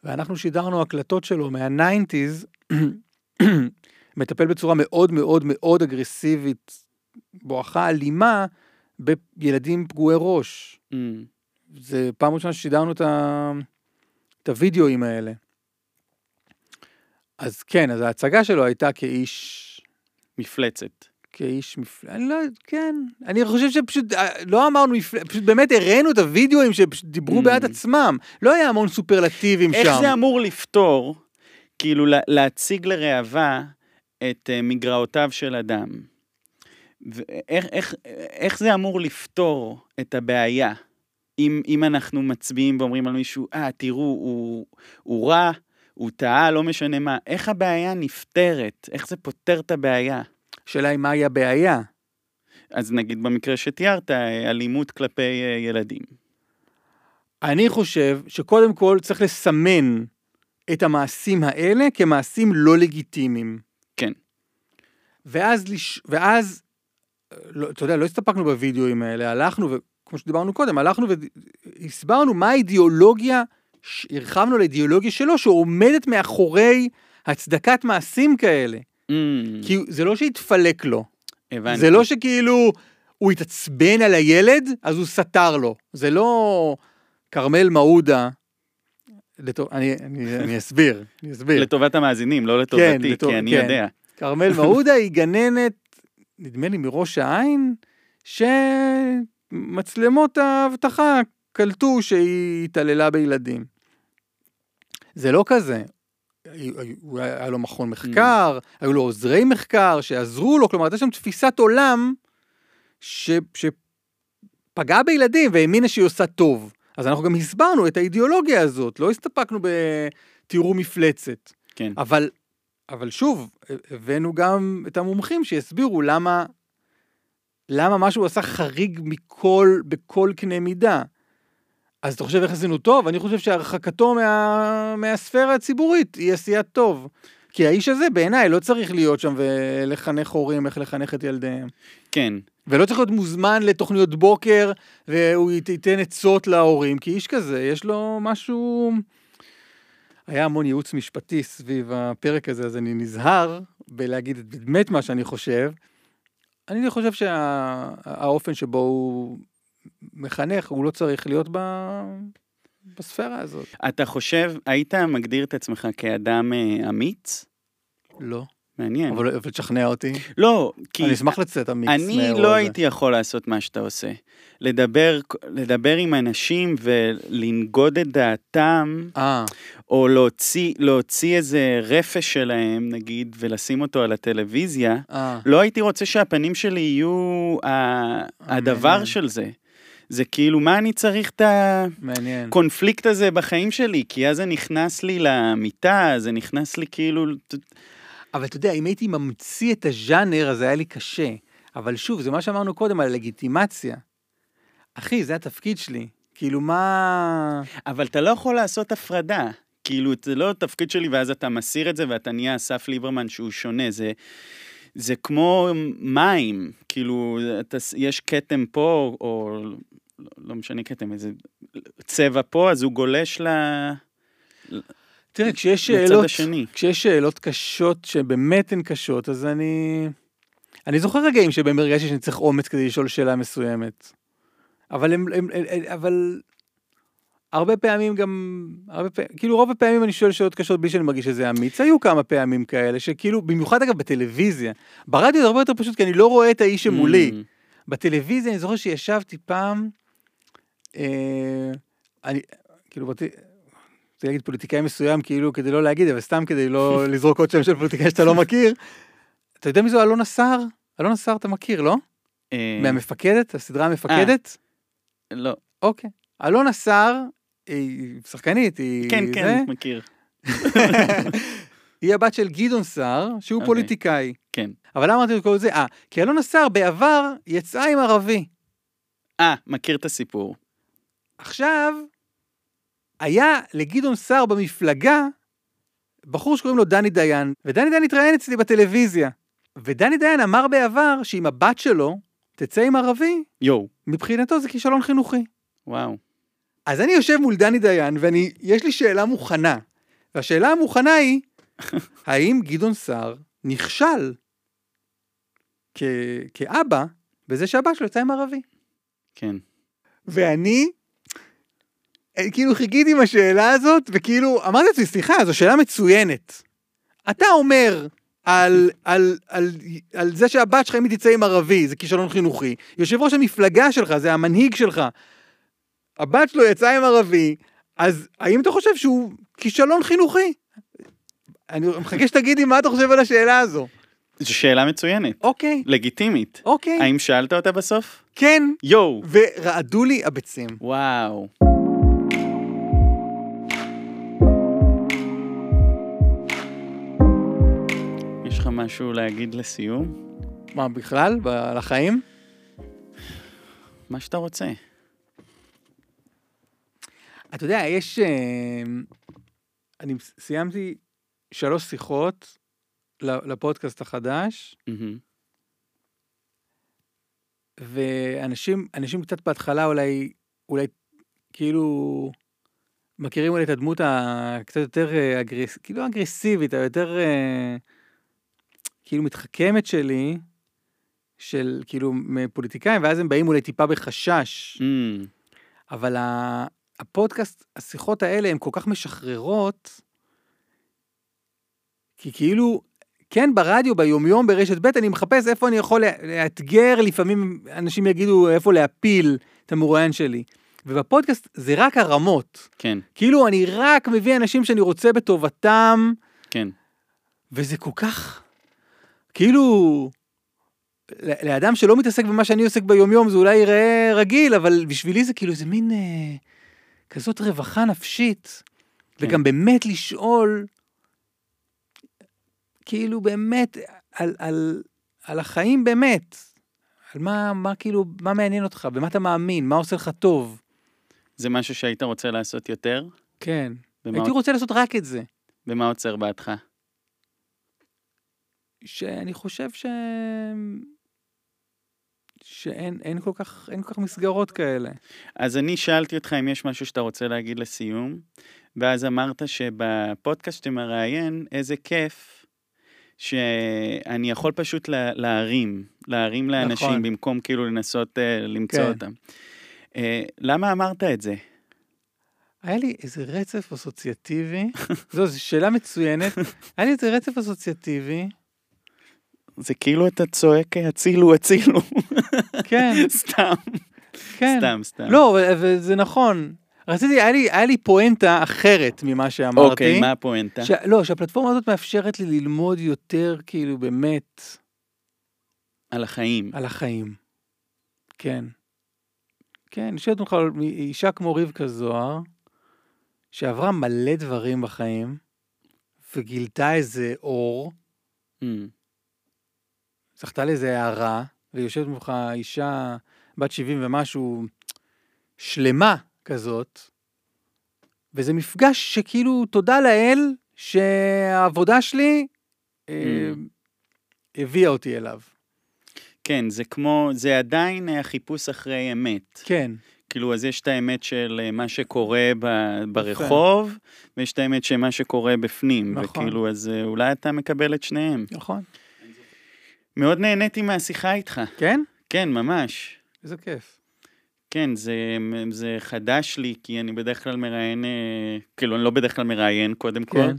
ואנחנו שידרנו הקלטות שלו מהניינטיז, מטפל בצורה מאוד מאוד מאוד אגרסיבית בואכה אלימה בילדים פגועי ראש. Mm. זה פעם ראשונה ששידרנו את, ה... את הוידאוים האלה. אז כן, אז ההצגה שלו הייתה כאיש, מפלצת. כאיש מפל... אני לא, כן, אני חושב שפשוט, אה, לא אמרנו מפל... פשוט באמת הראינו את הוידאוים שפשוט דיברו Mm. בעד עצמם. לא היה המון סופרלטיבים שם. איך זה אמור לפתור, כאילו לה- להציג לראווה את אה, מגרעותיו של אדם? ואיך איך, איך זה אמור לפתור את הבעיה? אם, אם אנחנו מצביעים ואומרים על מישהו, אה, תראו, הוא, הוא רע, הוא טעה, לא משנה מה, איך הבעיה נפתרת? איך זה פותר את הבעיה? השאלה היא מהי הבעיה. אז נגיד במקרה שתיארת, אה, אלימות כלפי אה, ילדים. אני חושב שקודם כל צריך לסמן את המעשים האלה כמעשים לא לגיטימיים. כן. ואז, לש... ואז, לא, אתה יודע, לא הסתפקנו בווידאוים האלה, הלכנו, וכמו שדיברנו קודם, הלכנו והסברנו מה האידיאולוגיה, הרחבנו לאידיאולוגיה שלו, שעומדת מאחורי הצדקת מעשים כאלה. Mm, כי זה לא שהתפלק לו, הבנתי. זה לא שכאילו הוא התעצבן על הילד, אז הוא סתר לו. זה לא כרמל מעודה. לטוב, אני, אני, אני אסביר, אני אסביר. לטובת המאזינים, לא לטובתי, לטוב- כי אני כן. יודע. כרמל מעודה היא גננת, נדמה לי מראש העין, שמצלמות האבטחה קלטו שהיא התעללה בילדים. זה לא כזה. הוא היה לו מכון מחקר, היו לו עוזרי מחקר שעזרו לו, כלומר, הייתה שם תפיסת עולם ש, שפגעה בילדים והאמינה שהיא עושה טוב. אז אנחנו גם הסברנו את האידיאולוגיה הזאת, לא הסתפקנו בתראו מפלצת. כן. אבל, אבל שוב, הבאנו גם את המומחים שיסבירו למה, למה משהו עשה חריג מכל, בכל קנה מידה. אז אתה חושב איך עשינו טוב? אני חושב שהרחקתו מה, מהספירה הציבורית היא עשיית טוב. כי האיש הזה בעיניי לא צריך להיות שם ולחנך הורים איך לחנך את ילדיהם. כן. ולא צריך להיות מוזמן לתוכניות בוקר והוא ית- ייתן עצות להורים, כי איש כזה, יש לו משהו... היה המון ייעוץ משפטי סביב הפרק הזה, אז אני נזהר בלהגיד באמת מה שאני חושב. אני חושב שהאופן שבו הוא מחנך, הוא לא צריך להיות ב... בספירה הזאת. אתה חושב, היית מגדיר את עצמך כאדם אה, אמיץ? לא. מעניין. אבל, אבל תשכנע אותי. לא, כי אני אשמח לצאת אמיץ אני לא הזה. הייתי יכול לעשות מה שאתה עושה. לדבר, לדבר עם אנשים ולנגוד את דעתם, אה, או להוציא, להוציא איזה רפש שלהם, נגיד, ולשים אותו על הטלוויזיה, אה. לא הייתי רוצה שהפנים שלי יהיו ה- הדבר. של זה. זה כאילו, מה אני צריך את. הקונפליקט הזה בחיים שלי? כי אז זה נכנס לי למיטה, זה נכנס לי כאילו... אבל אתה יודע, אם הייתי ממציא את הז'אנר, אז היה לי קשה. אבל שוב, זה מה שאמרנו קודם על הלגיטימציה. אחי, זה התפקיד שלי. כאילו, מה... אבל אתה לא יכול לעשות הפרדה. כאילו, זה לא התפקיד שלי, ואז אתה מסיר את זה, ואתה נהיה אסף ליברמן שהוא שונה. זה, זה כמו מים. כאילו, אתה, יש כתם פה, או לא, לא משנה כתם, איזה צבע פה, אז הוא גולש ל... תראה, כשיש שאלות, השני. כשיש שאלות קשות, שבאמת הן קשות, אז אני... אני זוכר רגעים שבהם הרגשתי שאני צריך אומץ כדי לשאול שאלה מסוימת. אבל הם... הם, הם אבל... הרבה פעמים גם, הרבה פעמים, כאילו רוב הפעמים אני שואל שאלות קשות בלי שאני מרגיש שזה אמיץ, היו כמה פעמים כאלה שכאילו, במיוחד אגב בטלוויזיה, ברדיו זה הרבה יותר פשוט כי אני לא רואה את האיש שמולי. Mm, בטלוויזיה אני זוכר שישבתי פעם, אני, כאילו, רציתי להגיד פוליטיקאי מסוים, כאילו, כדי לא להגיד, אבל סתם כדי לא לזרוק עוד שם של פוליטיקאי שאתה לא מכיר. אתה יודע מי זו אלונה סער? אלונה סער אתה מכיר, לא? אה, מהמפקדת, הסדרה המפקדת? לא. אוקיי. אלונה סער, היא שחקנית, היא... כן, כן, מכיר. היא הבת של גדעון סער, שהוא אוקיי. פוליטיקאי. כן. אבל למה אמרתי את כל זה? אה, כי אלונה סער בעבר יצאה עם ערבי. אה, מכיר את הסיפור. עכשיו, היה לגדעון סער במפלגה בחור שקוראים לו דני דיין, ודני דיין התראיין אצלי בטלוויזיה. ודני דיין אמר בעבר שאם הבת שלו תצא עם ערבי, יואו, מבחינתו זה כישלון חינוכי. וואו. אז אני יושב מול דני דיין, ואני, יש לי שאלה מוכנה. והשאלה המוכנה היא, האם גדעון סער נכשל? כ, כאבא בזה שהבת שלו יצא עם ערבי. כן. ואני, כאילו חיכיתי עם השאלה הזאת, וכאילו אמרתי לעצמי, סליחה, זו שאלה מצוינת. אתה אומר על, על, על, על זה שהבת שלך, אם היא תצא עם ערבי, זה כישלון חינוכי. יושב ראש המפלגה שלך, זה המנהיג שלך. הבת שלו יצאה עם ערבי, אז האם אתה חושב שהוא כישלון חינוכי? אני מחכה שתגידי מה אתה חושב על השאלה הזו. זו שאלה מצוינת. אוקיי, לגיטימית. אוקיי. האם שאלת אותה בסוף? כן, יואו. ורעדו לי הביצים. וואו. משהו להגיד לסיום? מה, בכלל? ב- על החיים? מה שאתה רוצה. אתה יודע, יש... אה, אני סיימתי שלוש שיחות לפודקאסט החדש, מהמם. ואנשים אנשים קצת בהתחלה אולי, אולי כאילו מכירים אולי את הדמות הקצת יותר אה, אגרס, כאילו אגרסיבית, היותר אה, כאילו מתחכמת שלי, של כאילו מפוליטיקאים, ואז הם באים אולי טיפה בחשש. אמ, אבל הפודקאסט, השיחות האלה הן כל כך משחררות, כי כאילו, כן, ברדיו, ביומיום, ברשת ב', אני מחפש איפה אני יכול לאתגר, לפעמים אנשים יגידו איפה להפיל את המרואיין שלי. ובפודקאסט זה רק הרמות. כן, כאילו, אני רק מביא אנשים שאני רוצה בטובתם, כן. וזה כל כך, כאילו, לאדם שלא מתעסק במה שאני עוסק ביומיום זה אולי ייראה רגיל, אבל בשבילי זה כאילו איזה מין אה, כזאת רווחה נפשית. כן. וגם באמת לשאול, כאילו באמת, על, על, על החיים באמת. על מה, מה כאילו, מה מעניין אותך, במה אתה מאמין, מה עושה לך טוב. זה משהו שהיית רוצה לעשות יותר? כן. הייתי רוצה לעשות רק את זה. ומה עוצר בעדך? שאני חושב ש... שאין אין כל כך, אין כל כך מסגרות כאלה. אז אני שאלתי אותך אם יש משהו שאתה רוצה להגיד לסיום, ואז אמרת שבפודקאסט שאתה מראיין, איזה כיף שאני יכול פשוט לה, להרים, להרים לאנשים נכון. במקום כאילו לנסות uh, למצוא כן. אותם. Uh, למה אמרת את זה? היה לי איזה רצף אסוציאטיבי, זו, זו שאלה מצוינת, היה לי איזה רצף אסוציאטיבי, זה כאילו אתה צועק הצילו, הצילו. כן, סתם, כן. סתם, סתם. לא, אבל- אבל זה נכון. רציתי, היה לי, היה לי פואנטה אחרת ממה שאמרתי. אוקיי, מה הפואנטה? ש... לא, שהפלטפורמה הזאת מאפשרת לי ללמוד יותר, כאילו, באמת, על החיים. על החיים. כן. כן, אני שואל אותך אישה כמו רבקה זוהר, שעברה מלא דברים בחיים, וגילתה איזה אור, אמ, זכתה לאיזה הערה, ויושבת ממך אישה בת 70 ומשהו, שלמה כזאת, וזה מפגש שכאילו, תודה לאל, שהעבודה שלי אה, הביאה אותי אליו. כן, זה כמו, זה עדיין אה, החיפוש אחרי אמת. כן, כאילו, אז יש את האמת של אה, מה שקורה ב- ברחוב, ויש את האמת של מה שקורה בפנים. נכון. וכאילו, אז אה, אולי אתה מקבל את שניהם. נכון. מאוד נהניתי מהשיחה איתך. כן? כן, ממש. איזה כיף. כן, זה, זה חדש לי, כי אני בדרך כלל מראיין, אה, כאילו, אני לא בדרך כלל מראיין קודם כל, כן.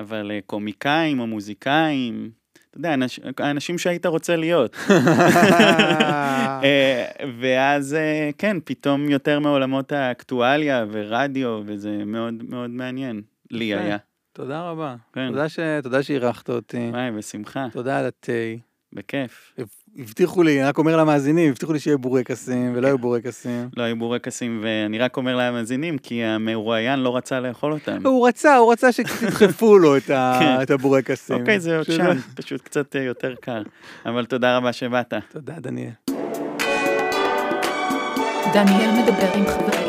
אבל אה, קומיקאים או מוזיקאים, אתה יודע, אנש, האנשים שהיית רוצה להיות. אה, ואז, כן, פתאום יותר מעולמות האקטואליה ורדיו, וזה מאוד מאוד מעניין. לי יפה. היה. תודה רבה. כן. תודה ש- תודה שאירחת אותי. וואי, בשמחה, תודה על התה. בכיף. הבטיחו לי, אני רק אומר למאזינים, הבטיחו לי שיהיה בורקסים, ולא יהיו בורקסים. לא היו בורקסים, ואני רק אומר למאזינים, כי המרואיין לא רצה לאכול אותם. הוא רצה, הוא רצה שתדחפו לו את כן. הבורקסים. אוקיי, זה עוד שם, פשוט קצת אה, יותר קר. אבל תודה רבה שבאת. תודה, דניאל. דניאל מדבר עם חברים.